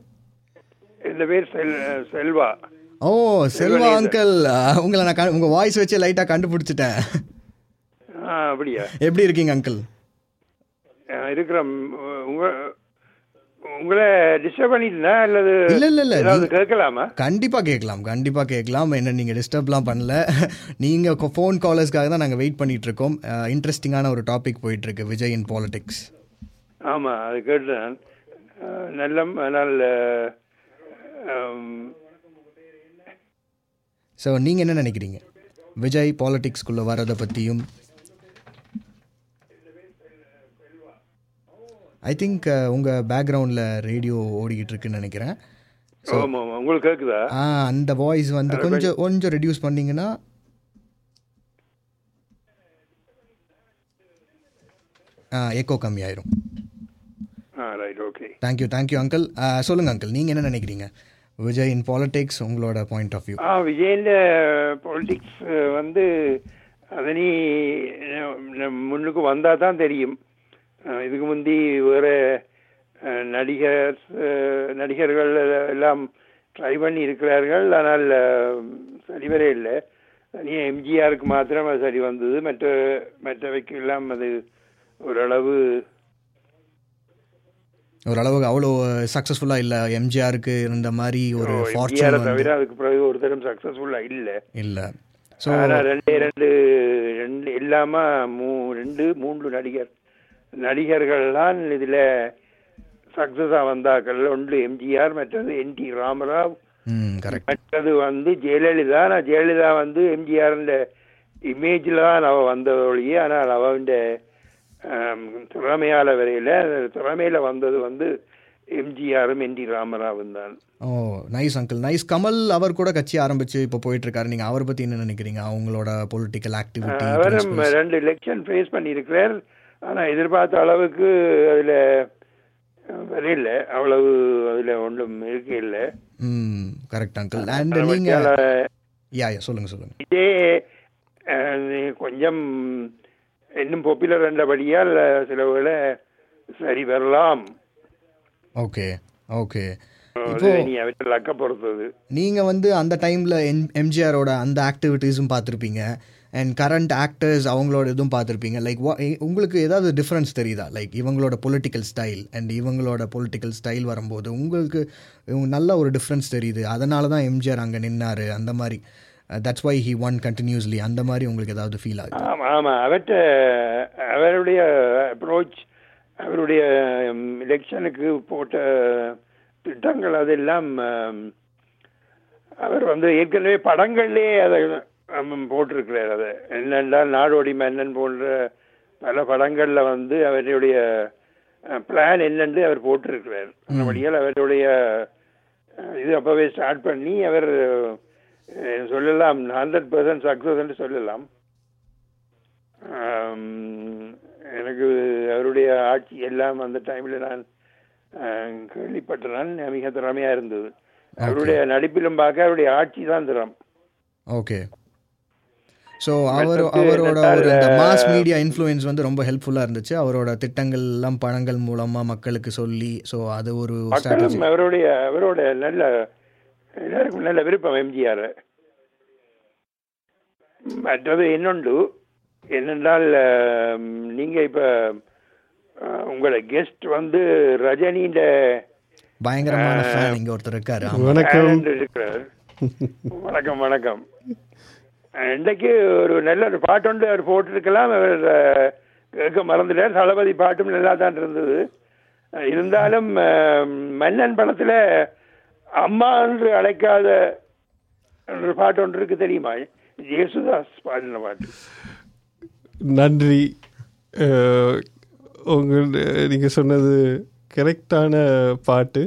இந்த பேர் செல் செல்வா. ஓ செல்வா அங்கிள் உங்களை நான் க- உங்க வாய்ஸ் வச்சு லைட்டாக கண்டுபிடிச்சிட்டேன். அப்படியா? எப்படி இருக்கீங்க அங்கிள் அஹ், இருக்கிறோம். உங்க உங்களை டிஸ்டர்ப் பண்ணிட்டுனா? அல்லது இல்ல, இல்ல, இல்ல. ஏதாவது நீங்க- கேட்கலாமா? கண்டிப்பாக கேட்கலாம் கண்டிப்பாக கேட்கலாம். என்ன நீங்கள் டிஸ்டர்ப்லாம் பண்ணல. நீங்கள் ஃபோன் காலர்ஸ்க்காக தான் நாங்கள் வெயிட் பண்ணிட்டு இருக்கோம். இன்ட்ரெஸ்டிங்கான ஒரு டாபிக் போயிட்டு இருக்கு விஜய் இன் பாலிடிக்ஸ் ஆமா அது நல்லம் ஆனால் அஹ், ஸோ நீங்கள் என்ன நினைக்கிறீங்க? விஜய் பாலிடிக்ஸ்குள்ளே வரதை பற்றியும் ஐ திங்க் உங்கள் பேக்ரவுண்டில் ரேடியோ ஓடிக்கிட்டு இருக்குன்னு நினைக்கிறேன். உங்களுக்கு கேக்குதா? ஆ அந்த வாய்ஸ் வந்து கொஞ்சம் கொஞ்சம். ரெடியூஸ் பண்ணீங்கன்னா ஆ echo கம்மியாயிரும். Right okay thank you thank you uncle சொல்லுங்கள் அங்கிள் நீங்கள் என்ன நினைக்கிறீங்க? விஜய் இன் பாலிடிக்ஸ் உங்களோட பாயிண்ட் ஆஃப் வியூ ஆ விஜயின் பொலிட்டிக்ஸ் வந்து அது நீ ந- முன்னுக்கு வந்தால் தான் தெரியும். இதுக்கு முந்தி வேறு நடிகர் நடிகர்கள் எல்லாம் ட்ரை பண்ணி இருக்கிறார்கள். ஆனால் சரிவரே இல்லை. தனியாக எம்ஜிஆருக்கு மாத்திரம் அது சரி வந்தது. மற்ற மற்றவைக்கு எல்லாம் அது ஓரளவு ஓரளவுக்கு அவ்வளோ சக்ஸஸ்ஃபுல்லாக இல்லை. எம்ஜிஆருக்கு இருந்த மாதிரி ஒரு ஃபார்ச்சூன் தவிர அதுக்கு பிறகு ஒரு தரம் சக்ஸஸ்ஃபுல்லாக இல்லை. இல்லை. ஸோ ரெண்டே ரெண்டு ரெண்டு இல்லாம மூ ரெண்டு மூன்று நடிகர். நடிகர்கள்தான் இதுல சக்சஸா வந்தாக்கள் ஒன்று எம்ஜிஆர் மற்றது என் டி ராமராவ். மற்றது வந்து ஜெயலலிதா. நான் ஜெயலலிதா வந்து எம்ஜிஆர் இமேஜில் தான் அவ வந்தவழியே ஆனால் அவன் திறமையால வரையில திறமையில வந்தது வந்து எம்ஜிஆரும் என் டி ராமராவும் தான். ஓ நைஸ் அங்கிள் நைஸ் கமல் அவர் கூட கட்சி ஆரம்பிச்சு இப்போ போயிட்டு இருக்காரு நீங்க அவரை பத்தி என்ன நினைக்கிறீங்க? அவங்களோட பொலிட்டிக்கல் ஆக்டிவிட்டி அவரும் ரெண்டு எலெக்ஷன் ஃபேஸ் பண்ணியிருக்கிறார். ஆனா எதிர்பார்த்த அளவுக்கு அதுல வரையில அவ்வளவு அதுல ஒன்றும் இருக்க இல்லை. ம் கரெக்ட் அங்கிள் அண்ட் நீங்க யா யா சொல்லுங்க சொல்லுங்க. இதே கொஞ்சம் இன்னும் பாப்புலர் என்றபடியால் சில வேளை சரி வரலாம். ஓகே ஓகே நீங்க வந்து அந்த டைம்ல எம் எம்ஜிஆரோட அந்த ஆக்டிவிட்டீஸும் பார்த்துருப்பீங்க. அண்ட் கரண்ட் ஆக்டர்ஸ் அவங்களோட இதுவும் பார்த்துருப்பீங்க. லைக் உங்களுக்கு ஏதாவது டிஃப்ரென்ஸ் தெரியுதா? லைக் இவங்களோட பொலிட்டிக்கல் ஸ்டைல் அண்ட் இவங்களோட பொலிட்டிக்கல் ஸ்டைல் வரும்போது உங்களுக்கு இவங்க நல்ல ஒரு டிஃப்ரென்ஸ் தெரியுது. அதனால தான் எம்ஜிஆர் அங்கே நின்னார் அந்த மாதிரி. That's why he won continuously அந்த மாதிரி உங்களுக்கு ஏதாவது ஃபீல் ஆகுது? ஆமாம் ஆமா. அவற்றை அவருடைய அப்ரோச் அவருடைய um, எலெக்ஷனுக்கு போட்ட திட்டங்கள் அதெல்லாம் um, அவர் வந்து ஏற்கனவே படங்கள்லேயே அதை போட்டிருக்கிறார் அதை. என்னென்றால் நாடோடி மன்னன் போன்ற பல படங்களில் வந்து அவருடைய பிளான் என்னென்று அவர் போட்டிருக்கிறார். அந்தபடியால் அவருடைய இது அப்போவே ஸ்டார்ட் பண்ணி அவர் சொல்லலாம் ஹண்ட்ரட் பர்சன்ட் சக்ஸஸ் சொல்லலாம். எனக்கு அவருடைய ஆட்சி எல்லாம் அந்த டைம்ல நான் அஹ், கேள்விப்பட்டேன் மிக திறமையா இருந்தது. அவருடைய நடிப்பிலும் பார்க்க அவருடைய ஆட்சி தான் திறம். ஓகே ஸோ அவர் அவரோட ஒரு இந்த மாஸ் மீடியா இன்ஃப்ளூயன்ஸ் வந்து ரொம்ப ஹெல்ப்ஃபுல்லாக இருந்துச்சு. அவரோட திட்டங்கள் எல்லாம் படங்கள் மூலமாக மக்களுக்கு சொல்லி ஸோ அது ஒரு அவருடைய அவரோட நல்ல எல்லாருக்கும் நல்ல விருப்பம் எம்ஜிஆர் மற்றது இன்னொன்று என்னென்றால் அஹ், நீங்க இப்ப உங்களோட கெஸ்ட் வந்து ரஜினின்ற பயங்கரமான ஃபேன் இங்கே ஒருத்தர் இருக்காரு. வணக்கம். வணக்கம் வணக்கம். இன்றைக்கு ஒரு நல்ல ஒரு பாட்டு ஒன்று அவர் போட்டிருக்கலாம். அவர் கேட்க மறந்துட்டார். தளபதி பாட்டும் நல்லா தான் இருந்தது. இருந்தாலும் மன்னன் படத்துல அம்மா என்று அழைக்காத ஒரு பாட்டு ஒன்று இருக்கு தெரியுமா? ஜேசுதாஸ் பாடின பாட்டு. நன்றி. உங்கள் நீங்கள் சொன்னது கரெக்டான பாட்டு.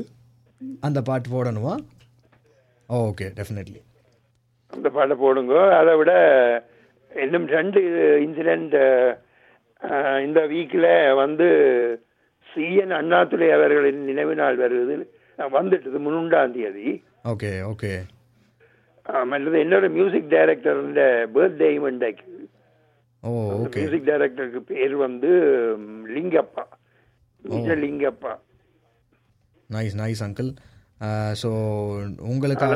அந்த பாட்டு போடணுமா? Okay definitely. அந்த பாட்டை போடுங்க. அதை விட இன்னும் ரெண்டு இன்சிடென்ட் இந்த வீக்கில் வந்து சிஎன் அண்ணாதுரை அவர்களின் நினைவு நாள் வருது. வந்துட்டது முன்னுண்டாம் தேதி. Okay okay. மற்றது என்னோட மியூசிக் டைரக்டர் பர்த்டே இவெண்டைக்கு ஓ ஓகே. மியூசிக் டைரக்டருக்கு பேர் வந்து Lingappa. Lingappa. Nice nice uncle so உங்களுக்காக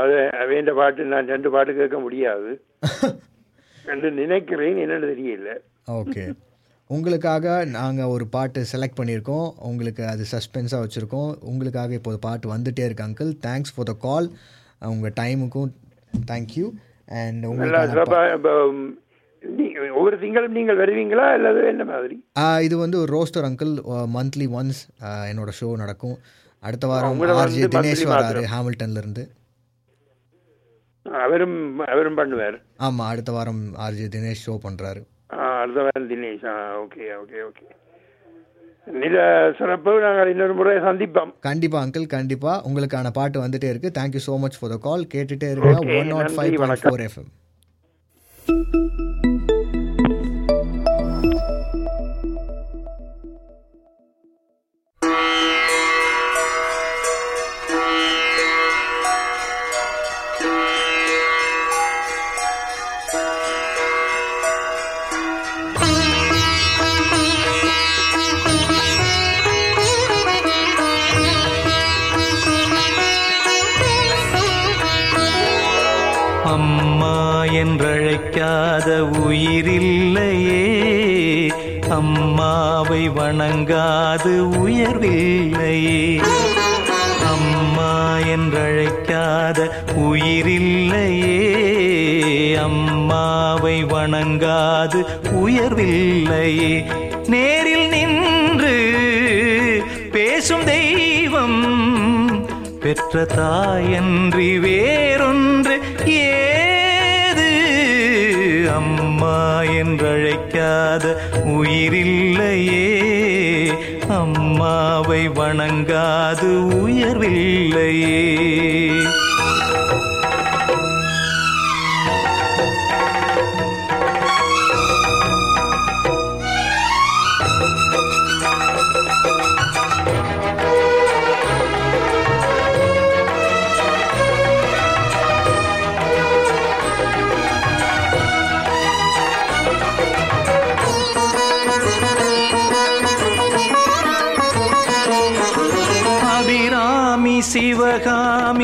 அது வேண்ட பாட்டு நான் ரெண்டு பாட்டு கேட்க முடியாது. என்று நினைக்கிறேன் என்னன்னு தெரியல. ஓகே. உங்களுக்காக நாங்கள் ஒரு பாட்டு செலக்ட் பண்ணியிருக்கோம். உங்களுக்கு அது சஸ்பென்ஸாக வச்சுருக்கோம். உங்களுக்காக இப்போ பாட்டு வந்துட்டே இருக்கு uncle thanks for the call உங்கள் டைமுக்கும் தேங்க்யூ அண்ட் உங்களுக்கு ஒவ்வொரு திங்களும் நீங்கள் வருவீங்களா? அல்லது என்ன மாதிரி? இது வந்து ஒரு ரோஸ்டர் அங்கிள் மந்த்லி ஒன்ஸ் என்னோட ஷோ நடக்கும். அடுத்த வாரம் ஆர்ஜே தினேஷ் வராரு. ஹாமில்டன்ல இருந்து அவரும் அவரும் பண்ணுவார். ஆமாம் அடுத்த வாரம் ஆர்ஜே தினேஷ் ஷோ பண்ணுறாரு ஆ, அடுத்த வாரம் தினேஷ். Okay okay okay. நில சிறப்பு நாங்கள் இன்னொரு முறை சந்திப்போம். கண்டிப்பா அங்கிள் கண்டிப்பா. உங்களுக்கான பாட்டு வந்துட்டே இருக்கு. Thank you so much for the call கேட்டுட்டே இருங்க. ஒன் நாட் ஃபைவ் வணக்கம். வணங்காது உயர்வில்லை அம்மா என்றழைக்காத உயிரில்லையே. அம்மாவை வணங்காது உயர்வில்லையே நேரில் நின்று பேசும் தெய்வம் பெற்ற தாயன்றி வேறொன்று என்றழைக்காத உயிரில்லையே. அம்மாவை வணங்காது உயர்வில்லையே.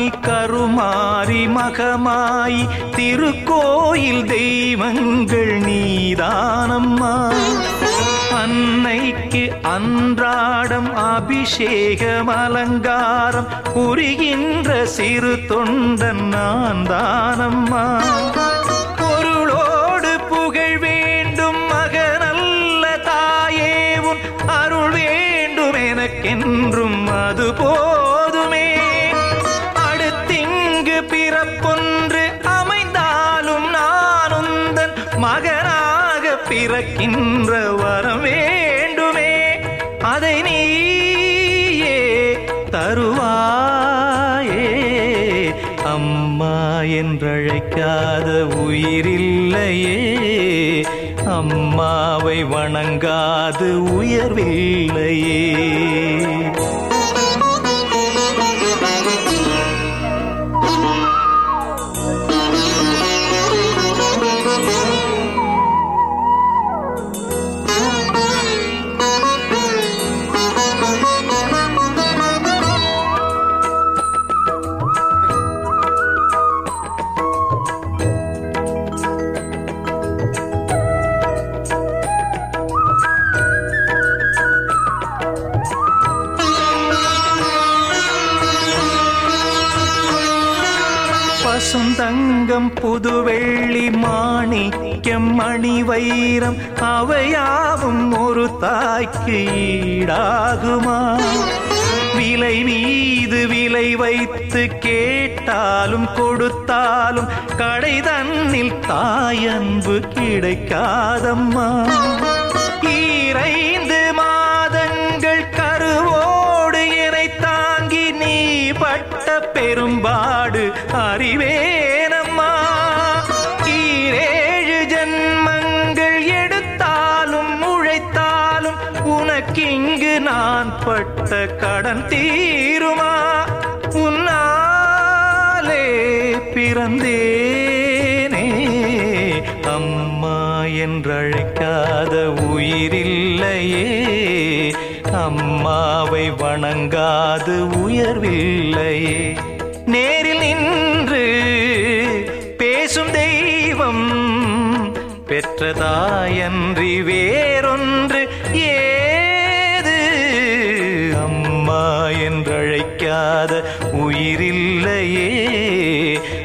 சிவகாமி கருமாறி மகமாய் திருக்கோயில் தெய்வங்கள் நீதானம்மா. அன்னைக்கு அன்றாடம் அபிஷேகம் அலங்காரம் புரிகின்ற சிறு தொண்டன் நான் தானம்மா பொருளோடு புகழ் வேண்டும் உயிரில்லையே அம்மாவை வணங்காது உயர்வில்லையே. வைரம் அவையாவும் ஒரு தாய்க்கு ஈடாகுமா? விலை மீது விலை வைத்து கேட்டாலும் கொடுத்தாலும் கடை தன்னில் தாயன்பு கிடைக்காதம்மா. வணங்காது உயர்வில்லையே. நேரில் நின்று பேசும் தெய்வம் பெற்றதாயன்றி வேறொன்று ஏது? அம்மா என்றழைக்காத உயிரில்லையே.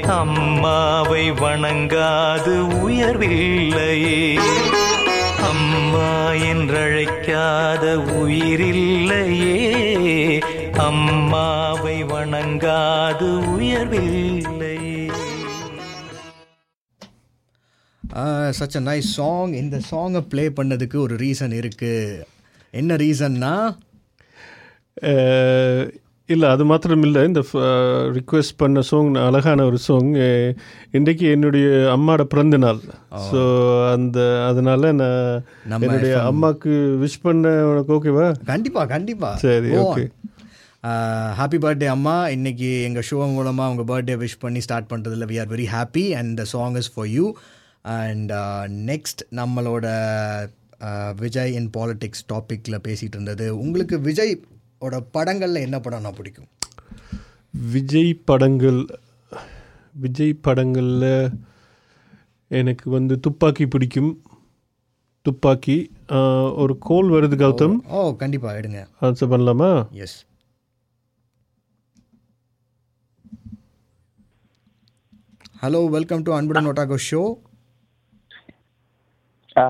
அம்மாவை வணங்காது உயர்வில்லையே. அம்மா என்றழைக்காத உயிரில் வணங்காது உயர்வில்லையே சச் அ நைஸ் சாங் இந்த சாங்கை ப்ளே பண்ணதுக்கு ஒரு ரீசன் இருக்கு. என்ன ரீசன்னா இல்லை அது மாத்திரம் இல்லை இந்த ரிக்வெஸ்ட் பண்ண சாங் அழகான ஒரு சாங் இன்றைக்கு என்னுடைய அம்மாவோட பிறந்த நாள் ஸோ அந்த அதனால நான் என்னுடைய FM அம்மாவுக்கு விஷ் பண்ண உனக்கு ஓகேவா கண்டிப்பா கண்டிப்பா. சரி, okay. ஹாப்பி பர்த்டே அம்மா இன்னைக்கு எங்கள் ஷோ மூலமாக உங்கள் பர்த்டே விஷ் பண்ணி ஸ்டார்ட் பண்ணுறதுல we are very happy and the song is for you and next நம்மளோட uh, விஜய் இன் பாலிடிக்ஸ் டாப்பிக்கில் பேசிகிட்டு இருந்தது. உங்களுக்கு விஜய் ஓட படங்களில் என்ன படம்னா பிடிக்கும்? விஜய் படங்கள் விஜய் படங்களில் எனக்கு வந்து துப்பாக்கி பிடிக்கும். துப்பாக்கி ஆஹ், ஒரு கோல் வருது கௌதம். ஓ கண்டிப்பாக எடுங்க. ஆன்சர் பண்ணலாமா? எஸ் ஹலோ வெல்கம் டு அன்புடன் Otago show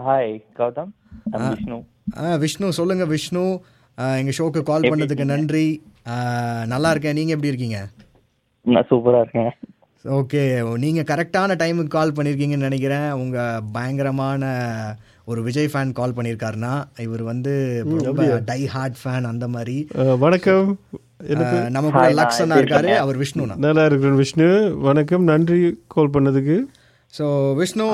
hi Gautham I'm Vishnu ஆ விஷ்ணு சொல்லுங்க விஷ்ணு எங்கள் ஷோக்கு கால் பண்ணதுக்கு நன்றி. ஆ, நல்லா இருக்கேன். நீங்கள் எப்படி இருக்கீங்க? நான் சூப்பரா இருக்கேன். ஓகே நீங்கள் கரெக்டான டைமுக்கு கால் பண்ணியிருக்கீங்கன்னு நினைக்கிறேன். உங்கள் பயங்கரமான ஒரு விஜய் ஃபேன் கால் பண்ணியிருக்காருன்னா இவர் வந்து ரொம்ப டை ஹார்ட் ஃபேன் அந்த மாதிரி. ஆஹ், வணக்கம். எனக்கு ஆ, நம்ம கூட லக்ஷனா இருக்காரு அவர் விஷ்ணுனா. நல்லா இருக்கிறேன் விஷ்ணு. வணக்கம். நன்றி கால் பண்ணதுக்கு. ஸோ விஷ்ணு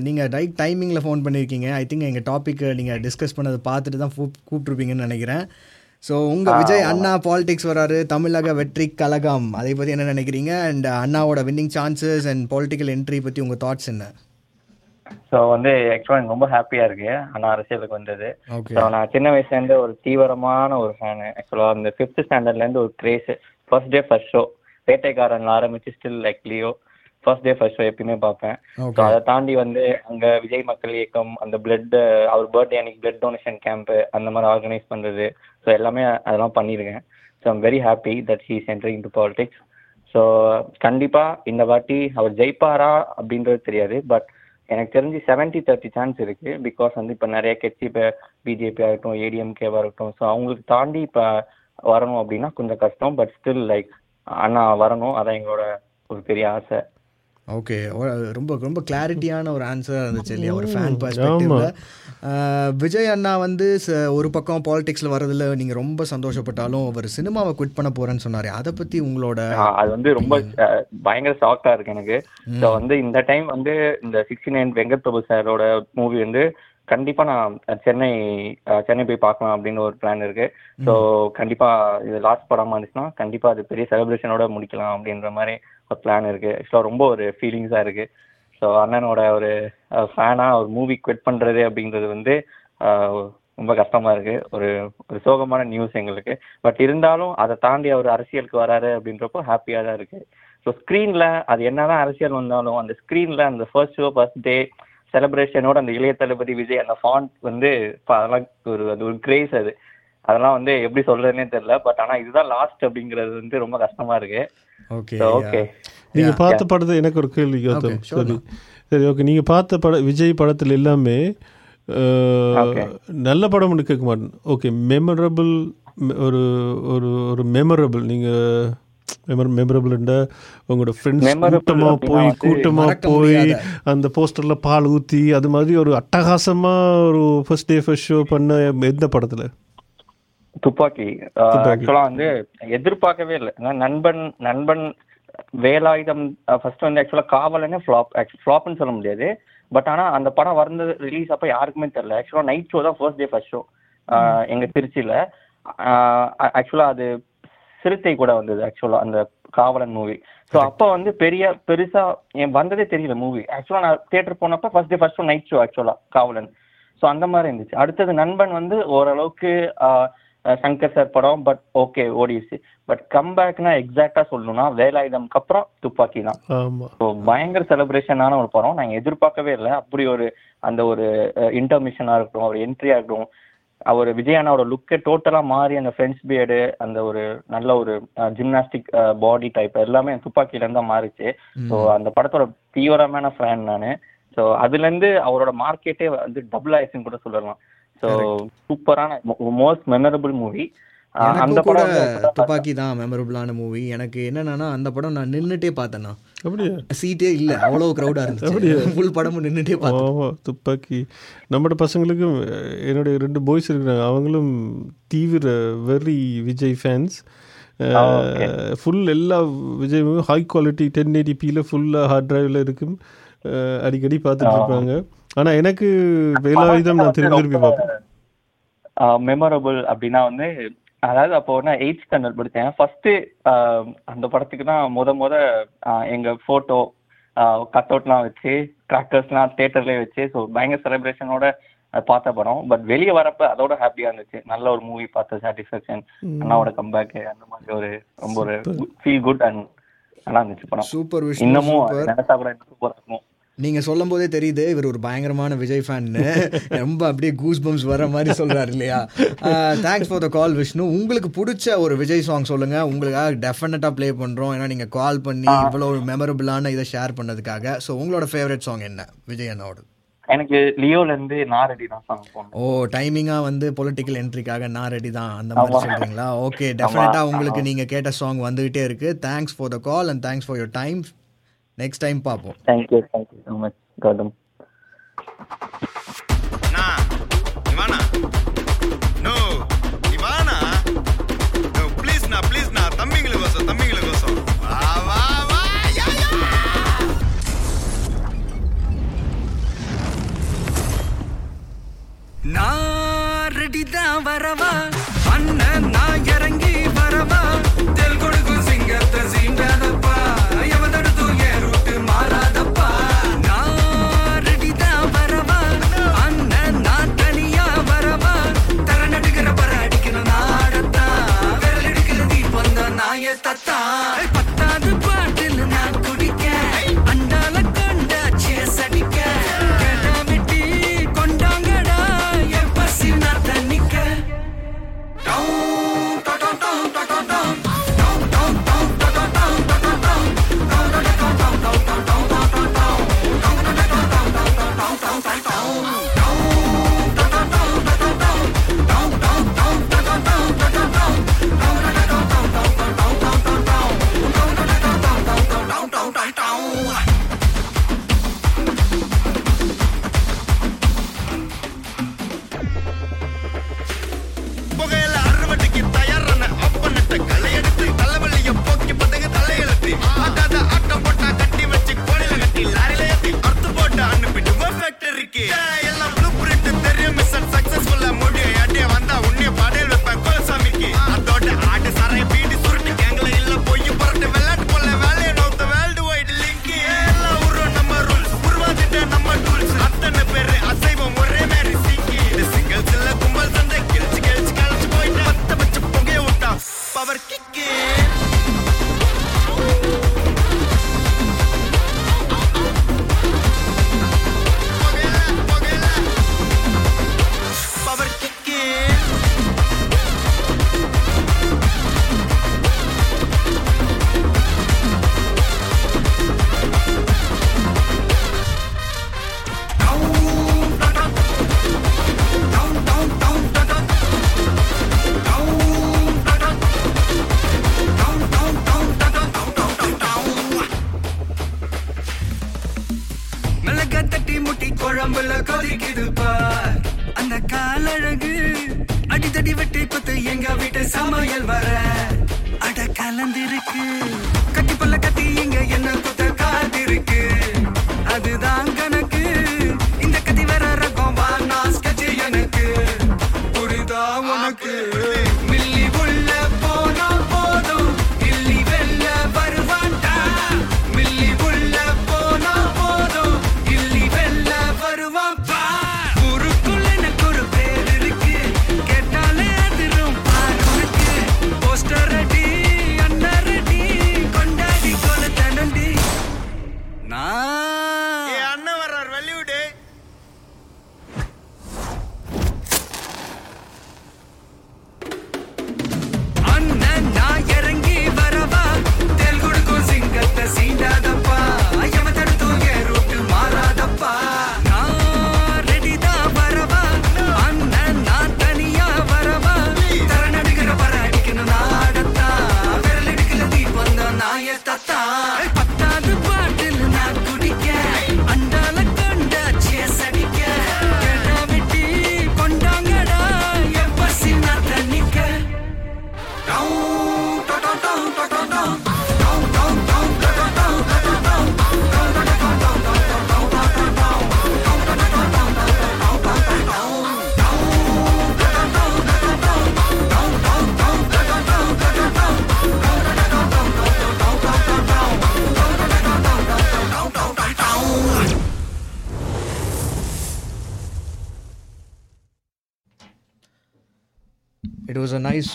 நீங்கள் ரைட் டைமிங்கில் ஃபோன் பண்ணியிருக்கீங்க ஐ திங்க் எங்கள் டாபிக் நீங்கள் டிஸ்கஸ் பண்ணதை பார்த்துட்டு தான் கூப் கூப்பிட்ருப்பீங்கன்னு நினைக்கிறேன். ஸோ உங்கள் விஜய் அண்ணா பாலிடிக்ஸ் வராரு. தமிழக வெற்றி கழகம். அதை பற்றி என்ன நினைக்கிறீங்க? அண்ட் அண்ணாவோட winning chances and political entry பற்றி உங்கள் தாட்ஸ் என்ன? ஸோ வந்து ஆக்சுவலாக எனக்கு ரொம்ப ஹாப்பியா இருக்கு. அண்ணா அரசியலுக்கு வந்தது. ஸோ நான் சின்ன வயசுல இருந்து ஒரு தீவிரமான ஒரு ஃபேனு ஆக்சுவலாக அந்த ஃபிஃப்த் ஸ்டாண்டர்ட்ல இருந்து ஒரு craze first day first show வேட்டைக்காரன்ல ஆரம்பிச்சு still like Leo first day first show எப்பயுமே பார்ப்பேன். ஸோ அதை தாண்டி வந்து அங்க விஜய் மக்கள் இயக்கம் அந்த பிளட் அவர் பர்த்டே அன்னைக்கு பிளட் டொனேஷன் கேம்ப் அந்த மாதிரி ஆர்கனைஸ் பண்றது. ஸோ எல்லாமே அதெல்லாம் பண்ணியிருக்கேன். So I'm very happy that he is entering to politics so கண்டிப்பா இந்த வாட்டி அவர் ஜெயிப்பாரா அப்படின்றது தெரியாது. பட் எனக்கு தெரிஞ்சு செவன்ட்டி தேர்ட்டி சான்ஸ் இருக்கு. பிகாஸ் வந்து இப்போ நிறைய கட்சி இப்போ பிஜேபி ஆகட்டும் ஏடிஎம்கேவா இருக்கட்டும் ஸோ அவங்களுக்கு தாண்டி இப்போ வரணும் அப்படின்னா கொஞ்சம் கஷ்டம். பட் ஸ்டில் லைக் அண்ணா வரணும். அதான் எங்களோட ஒரு பெரிய ஆசை. ஓகே ரொம்ப ரொம்ப கிளாரிட்டியான ஒரு ஆன்சராக இருந்துச்சு இல்லையா? ஒரு ஃபேன் பர்ஸ்பெக்டிவ்ல விஜய் அண்ணா வந்து ஒரு பக்கம் பாலிடிக்ஸில் வரதுல நீங்கள் ரொம்ப சந்தோஷப்பட்டாலும் அவர் சினிமாவை குவிட் பண்ண போகிறேன்னு சொன்னார். அதை பற்றி உங்களோட அது வந்து ரொம்ப பயங்கர ஷாக்கா இருக்கு எனக்கு. ஸோ வந்து இந்த டைம் வந்து இந்த சிக்ஸ்டி நைன் வெங்கட் பிரபு சாரோட மூவி வந்து கண்டிப்பா நான் சென்னை சென்னை போய் பார்க்கலாம் அப்படின்னு ஒரு பிளான் இருக்கு. ஸோ கண்டிப்பா இது லாஸ்ட் படமா இருந்துச்சுன்னா கண்டிப்பா அது பெரிய செலிப்ரேஷனோட முடிக்கலாம் அப்படின்ற மாதிரி ஒரு பிளான் இருக்கு. ஆக்சுவலாக ரொம்ப ஒரு ஃபீலிங்ஸா இருக்கு. ஸோ அண்ணனோட ஒரு ஃபேனா ஒரு மூவி குவிட் பண்றது அப்படிங்கிறது வந்து ரொம்ப கஷ்டமா இருக்கு. ஒரு ஒரு சோகமான நியூஸ் எங்களுக்கு. பட் இருந்தாலும் அதை தாண்டி அவர் அரசியலுக்கு வராரு அப்படின்றப்போ ஹாப்பியா தான் இருக்கு. ஸோ ஸ்க்ரீன்ல அது என்னதான் அரசியல் வந்தாலும் அந்த ஸ்க்ரீன்ல அந்த ஃபர்ஸ்ட் ஷோ ஃபர்ஸ்ட் டே செலிப்ரேஷனோட அந்த இளைய தளபதி விஜய் அந்த ஃபாண்ட் வந்து அதெல்லாம் ஒரு அது ஒரு கிரேஸ் அது. அதெல்லாம் வந்து எப்படி சொல்றதுனே தெரியல. பட் ஆனா இதுதான் லாஸ்ட் அப்படிங்கிறது வந்து ரொம்ப கஷ்டமா இருக்கு. ஓகே ஓகே நீங்க பார்த்த படத்தை எனக்கு ஒரு கேள்வி கௌதம் சரி சரி ஓகே நீங்க பார்த்த பட விஜய் படத்துல எல்லாமே. நல்ல படம்னு கேட்க மாட்டேன். ஓகே மெமரபிள் ஒரு ஒரு ஒரு மெமரபிள் நீங்க மெமரபிள்ண்டா உங்களோட ஃப்ரெண்ட்ஸ் Memorable கூட்டமா அப்படின்னா போய் கூட்டமா போய். அந்த போஸ்டர்ல பால் ஊத்தி அது மாதிரி ஒரு அட்டகாசமா ஒரு ஃபர்ஸ்ட் டே ஃபர்ஸ்ட் ஷோ பண்ண எந்த படத்துல? துப்பாக்கி. ஆக்சுவலா வந்து எதிர்பார்க்கவே இல்லை. நண்பன் நண்பன் வேலாயுதம் ஃபர்ஸ்ட் வந்து ஆக்சுவலா காவலனே ஃப்ளாப் ஃப்ளாப்னு சொல்ல முடியாது. பட் ஆனா அந்த படம் வந்தது ரிலீஸ் அப்ப யாருக்குமே தெரியல. ஆக்சுவலா நைட் ஷோ தான் ஃபர்ஸ்ட் டே ஃபர்ஸ்ட் ஷோ எங்க திருச்சியில. ஆக்சுவலா அது சிறுத்தை கூட வந்தது ஆக்சுவலா அந்த காவலன் மூவி ஸோ அப்போ வந்து பெரிய பெருசா என் வந்ததே தெரியல மூவி ஆக்சுவலா நான் தியேட்டர் போனப்ப first day first night show actually Kaavalan. So அந்த மாதிரி இருந்துச்சு. அடுத்தது நண்பன் வந்து ஓரளவுக்கு சங்கர் சார் படம் பட் ஓகே ஓடிடுச்சு. பட் கம்பேக்னா எக்ஸாக்டா சொல்லணும்னா வேலாயுதம்க்கு அப்புறம் துப்பாக்கி தான். ஸோ பயங்கர செலிப்ரேஷனான ஒரு படம். நாங்கள் எதிர்பார்க்கவே இல்லை. அப்படி ஒரு அந்த ஒரு இன்டர்மிஷனாக இருக்கட்டும் ஒரு என்ட்ரியாக இருக்கட்டும் அவர் விஜயானாவோட லுக்கே டோட்டலாக மாறி அந்த ஃப்ரெண்ட்ஸ் பியர்டு அந்த ஒரு நல்ல ஒரு ஜிம்னாஸ்டிக் பாடி டைப் எல்லாமே துப்பாக்கியிலேருந்து தான் மாறிச்சு. ஸோ அந்த படத்தோட தீவிரமான ஃபேன் நான். ஸோ அதுலேருந்து அவரோட மார்க்கெட்டே வந்து டபுள் ஆயிடுச்சுன்னு கூட சொல்லலாம். ஸோ சூப்பரான மோஸ்ட் மெமரபிள் மூவி அந்த படம் துப்பாக்கி தான் மெமரபிளான மூவி எனக்கு என்னன்னா அந்த படம் நான் நின்னுட்டே பார்த்தேன்னா சீட்டே இல்ல. அவ்வளவு க்ரௌடா இருந்துச்சு. ஃபுல் படமும் நின்னுட்டே பார்த்தேன் ஆமா. துப்பாக்கி. நம்மளோட பசங்களுக்கும் என்னுடைய ரெண்டு பாய்ஸ் இருக்கிறாங்க. அவங்களும் தீவிர வெரி விஜய் ஃபேன்ஸ் ஃபுல் எல்லா விஜயும் ஹை குவாலிட்டி டென் எயிட்டி பியில் ஃபுல்லாக ஹார்ட் டிரைவில் இருக்கும். அடிக்கடி பார்த்துட்டு இருப்பாங்க. ஆனா எனக்கு வேலாயுதம் நான் திரும்பி திரும்பி பார்ப்பேன். மெமரபிள் அப்படின்னா வந்து அதாவது அப்போ நான் எயிட் ஸ்டாண்டர்ட் படித்தேன். ஃபர்ஸ்ட் அந்த படத்துக்கு தான் முத முத எங்க போட்டோ கட் அவுட்லாம் வச்சு கிராக்கர்ஸ்லாம் தேட்டர்லேயே வச்சு ஸோ பயங்கர செலிப்ரேஷனோட பார்த்த படம். பட் வெளியே வரப்ப அதோட ஹாப்பியா இருந்துச்சு. நல்ல ஒரு மூவி பார்த்த சாட்டிஸ்ஃபேக்ஷன் அண்ணாவோட கம்பேக் அந்த மாதிரி ஒரு ரொம்ப ஒரு ஃபீல் குட் அண்ட் நல்லா இருந்துச்சு படம். சூப்பர் இன்னமும் நினைச்சா கூட சூப்பரா இருக்கும். நீங்க சொல்லும் போதே தெரியுது இவர் ஒரு பயங்கரமான விஜய் ஃபேன்னு ரொம்ப அப்படியே கூஸ் பம்ஸ் வர மாதிரி சொல்றாரு இல்லையா? Thanks for the call Vishnu உங்களுக்கு பிடிச்ச ஒரு விஜய் சாங் சொல்லுங்க. உங்களுக்காக டெஃபினட்டா ப்ளே பண்றோம். ஏன்னா நீங்க கால் பண்ணி இவ்வளோ ஒரு மெமரபிளான இதை ஷேர் பண்ணதுக்காக. ஸோ உங்களோட ஃபேவரட் சாங் என்ன? விஜய் அண்ணாவோட. எனக்கு லியோல இருந்து நாரடி தான் சாங் ஓ டைமிங்கா வந்து பொலிட்டிக்கல் என்ட்ரிக்காக நான் ரெடி தான். அந்த மாதிரி சொல்றீங்களா? ஓகே டெஃபினட்டா உங்களுக்கு நீங்க கேட்ட சாங் வந்துகிட்டே இருக்கு. Thanks for the call and thanks for your time next time பார்ப்போம் thank you thank you so much Gautham Nah, Ivana. No, Ivana. No, please na, please na. தம்பிங்களுக்கு கோசம் தம்பிங்களுக்கு கோசம் வா வா வா யா யா நான் ரெடி தான் வரவா Marta.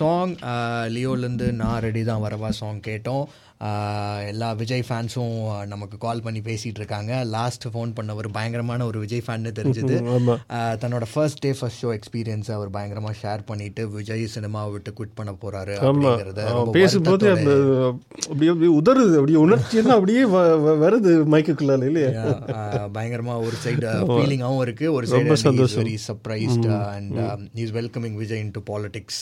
சாங் uh, லியோலேருந்து நான் ரெடி தான் வரவா சாங் கேட்டோம். எல்லா விஜய் ஃபேன்ஸும் நமக்கு கால் பண்ணி பேசிகிட்டு இருக்காங்க லாஸ்ட் ஃபோன் பண்ணவர் பயங்கரமான ஒரு விஜய் ஃபேன்னு தெரிஞ்சது. தன்னோட first day first show experience அவர் பயங்கரமாக ஷேர் பண்ணிட்டு விஜய் சினிமாவை விட்டு குவிட் பண்ண போறாரு ஆமா. அப்படிங்கிறத பேசும்போது அப்படியே அப்படியே உதறுது. அப்படியே உணர்ச்சியெல்லாம் அப்படியே வருது மைக்குக்குள்ளால இல்லையா? Uh, பயங்கரமா ஒரு சைடு ஃபீலிங்காகவும் இருக்கு. ஒரு சைடு சந்தோஷம். Very surprised and is welcoming Vijay in to politics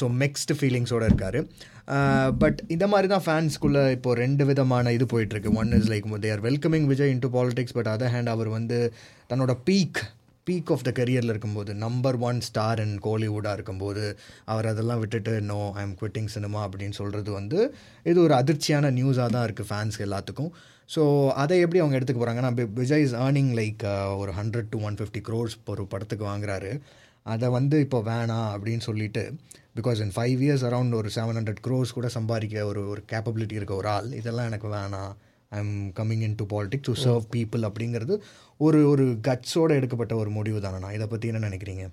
so mixed ஃபீலிங்ஸோட இருக்காரு. Uh, பட் இந்த மாதிரி தான் ஃபேன்ஸ்குள்ளே இப்போ ரெண்டு விதமான இது போயிட்டுருக்கு. One is like they are welcoming Vijay in to politics but other hand அவர் வந்து தன்னோட பீக் பீக் ஆஃப் த கரியரில் இருக்கும்போது நம்பர் ஒன் ஸ்டார் இன் கோலிவுட்டாக இருக்கும்போது அவர் அதெல்லாம் விட்டுட்டு no I am quitting cinema அப்படின்னு சொல்கிறது வந்து இது ஒரு அதிர்ச்சியான நியூஸாக தான் இருக்குது ஃபேன்ஸ்க்கு எல்லாத்துக்கும். ஸோ அதை எப்படி அவங்க எடுத்துக்க போகிறாங்கன்னா விஜய் இஸ் ஏர்னிங் லைக் ஒரு hundred to one fifty crores ஒரு படத்துக்கு வாங்குறாரு. அதை வந்து இப்போ வேணாம் அப்படின்னு சொல்லிட்டு because in five years around ஒரு செவன் ஹண்ட்ரட் க்ரோஸ் கூட சம்பாதிக்க ஒரு ஒரு கேப்பபிலிட்டி இருக்க ஒரு ஆள் இதெல்லாம் எனக்கு வேணாம் I am coming in to politics to serve people அப்படிங்கிறது ஒரு ஒரு கட்ஸோடு எடுக்கப்பட்ட ஒரு முடிவு தானே இதை பற்றி என்ன நினைக்கிறீங்க?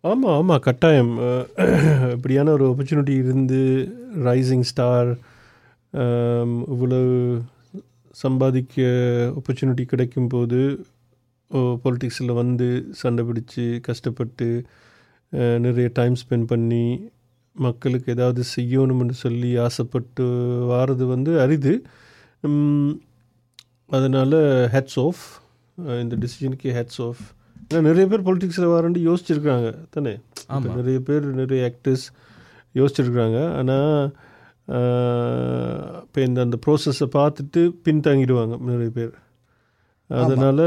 ஆமாம் ஆமாம் கட்டாயம். இப்படியான ஒரு ஆப்பர்ச்சுனிட்டி இருந்து ரைசிங் ஸ்டார் இவ்வளவு சம்பாதிக்க ஆப்பர்ச்சுனிட்டி கிடைக்கும்போது பொலிட்டிக்ஸில் வந்து சண்டை பிடிச்சு கஷ்டப்பட்டு நிறைய டைம் ஸ்பெண்ட் பண்ணி மக்களுக்கு ஏதாவது செய்யணும்னு சொல்லி ஆசைப்பட்டு வாரது வந்து அரிது. அதனால் ஹெட்ஸ் ஆஃப் இந்த டிசிஷனுக்கு ஹெட்ஸ் ஆஃப் ஏன்னா நிறைய பேர் பொலிட்டிக்ஸில் வரண்டு யோசிச்சிருக்காங்க தானே? நிறைய பேர் நிறைய ஆக்டர்ஸ் யோசிச்சிருக்காங்க ஆனால் இப்போ இந்த அந்த ப்ரோசஸை பார்த்துட்டு பின்தங்கிடுவாங்க நிறைய பேர். அதனால்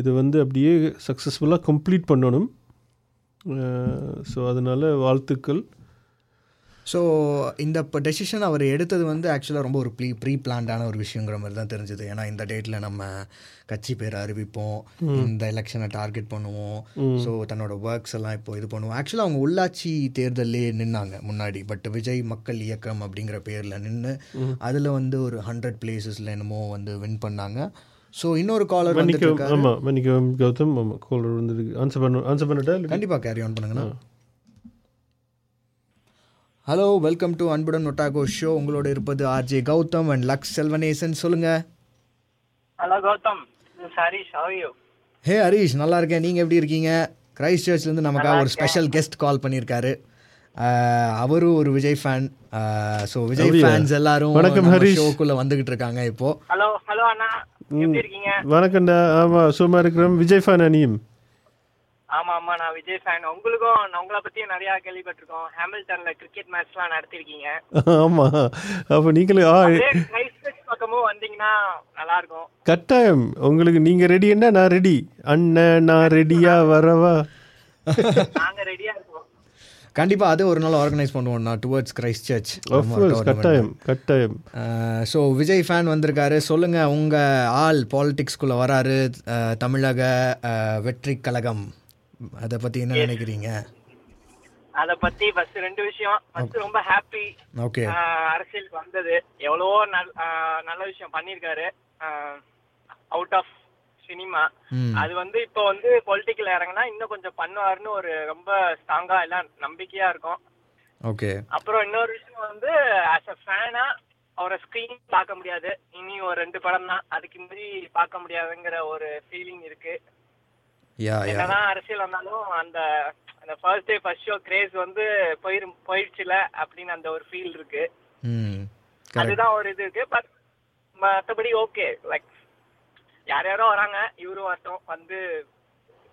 இது வந்து அப்படியே சக்ஸஸ்ஃபுல்லாக கம்ப்ளீட் பண்ணணும். ஸோ அதனால் வாழ்த்துக்கள். ஸோ இந்த இப்போ டெசிஷன் அவர் எடுத்தது வந்து ஆக்சுவலாக ரொம்ப ஒரு ப்ரீ ப்ரீ பிளான்டான ஒரு விஷயங்கிற மாதிரி தான் தெரிஞ்சது. ஏன்னா இந்த டேட்டில் நம்ம கட்சி பேர் அறிவிப்போம். இந்த எலெக்ஷனை டார்கெட் பண்ணுவோம். ஸோ தன்னோட ஒர்க்ஸ் எல்லாம் இப்போ இது பண்ணுவோம். ஆக்சுவலாக அவங்க உள்ளாட்சி தேர்தலே நின்னாங்க முன்னாடி. பட் விஜய் மக்கள் இயக்கம் அப்படிங்கிற பேரில் நின்று அதில் வந்து ஒரு ஹண்ட்ரட் பிளேசஸில் என்னமோ வந்து வின் பண்ணாங்க. ஸோ இன்னொரு காலர் ஆமாம் மன்னிக்கவும் கௌதம் ஆமாம் காலர் வந்து ஆன்சர் பண்ண ஆன்சர் பண்ணிட்டா கண்டிப்பாக கேரி ஆன் பண்ணுங்கண்ணா ஹலோ வெல்கம் டு அன்புடன் ஒட்டாகோ ஷோ உங்களோட இருப்பது ஆர்ஜே கௌதம் அண்ட் லக்ஸ் செல்வனேசன் சொல்லுங்க. Hello Gautham. Harish how hey Harish நல்லா இருக்கேன். நீங்கள் எப்படி இருக்கீங்க? கிரைஸ்ட் சர்ச்லேருந்து நமக்காக ஒரு ஸ்பெஷல் கெஸ்ட் கால் பண்ணியிருக்காரு. அவரும் ஒரு Vijay fan so Vijay? Fans எல்லாரும் வணக்கம். ஷோக்குள்ள வந்துகிட்டு இருக்காங்க இப்போ. ஹலோ ஹலோ அண்ணா. வணக்கம்டா. ஆமாம் சும்மா இருக்கிறோம். விஜய் ஃபேன் அனியும் ஆமா ஆமா நான் விஜய் ஃபேன் உங்களுக்கும் உங்களை பத்தியும் நிறைய கேள்விப்பட்டிருக்கோம். ஹாமில்டன்ல கிரிக்கெட் மேட்ச்லாம் நடத்திருக்கீங்க. ஆமாம் அப்போ நீங்களே ஆ அப்படியே கிரைஸ்ட் பக்கமும் வந்தீங்கன்னா நல்லா இருக்கும். கட்டாயம். உங்களுக்கு நீங்கள் ரெடின்னா நான் ரெடி அண்ணன் நான் ரெடியா வரவா? நாங்க ரெடியா இருக்கோம் கண்டிப்பாக அது ஒரு நாள் ஆர்கனைஸ் பண்ணுவோம் நான் டுவர்ட்ஸ் கிரைஸ்ட் சர்ச் கட்டாயம் கட்டாயம். ஸோ விஜய் ஃபேன் வந்திருக்காரு. சொல்லுங்க உங்க ஆள் பாலிடிக்ஸ்குள்ள வராரு தமிழக வெற்றி கழகம். அதை பத்தி என்ன நினைக்கிறீங்க? அத பத்தி ஃபர்ஸ்ட் ரெண்டு விஷயம். ஃபர்ஸ்ட் ரொம்ப ஹாப்பி ஓகே அரசியலுக்கு வந்தது. எவ்வளவோ நல்ல விஷயம் பண்ணிருக்காரு அவுட் ஆஃப் சினிமா. அது வந்து இப்போ வந்து பொலிட்டிக்கல் இறங்கினா இன்னும் கொஞ்சம் பண்ணுவாருன்னு ஒரு ரொம்ப ஸ்ட்ராங்கா எல்லாம் நம்பிக்கையா இருக்கும். ஓகே. அப்புறம் இன்னொரு விஷயம் வந்து ஆஸ் அ ஃபேனா அவரை ஸ்க்ரீன் பார்க்க முடியாது. இனி ஒரு ரெண்டு படம் தான். அதுக்கு முன்னாடி பார்க்க முடியாதுங்கிற ஒரு ஃபீலிங் இருக்கு. என்னதான் அரசியல் வந்தாலும் அந்த அந்த first day first show craze வந்து போயிரு போயிடுச்சுல அப்படின்னு அந்த ஒரு ஃபீல் இருக்கு. அதுதான் ஒரு இது இருக்கு. பட் மற்றபடி ஓகே லைக் யார் யாரோ வராங்க இவரும் வரட்டும். வந்து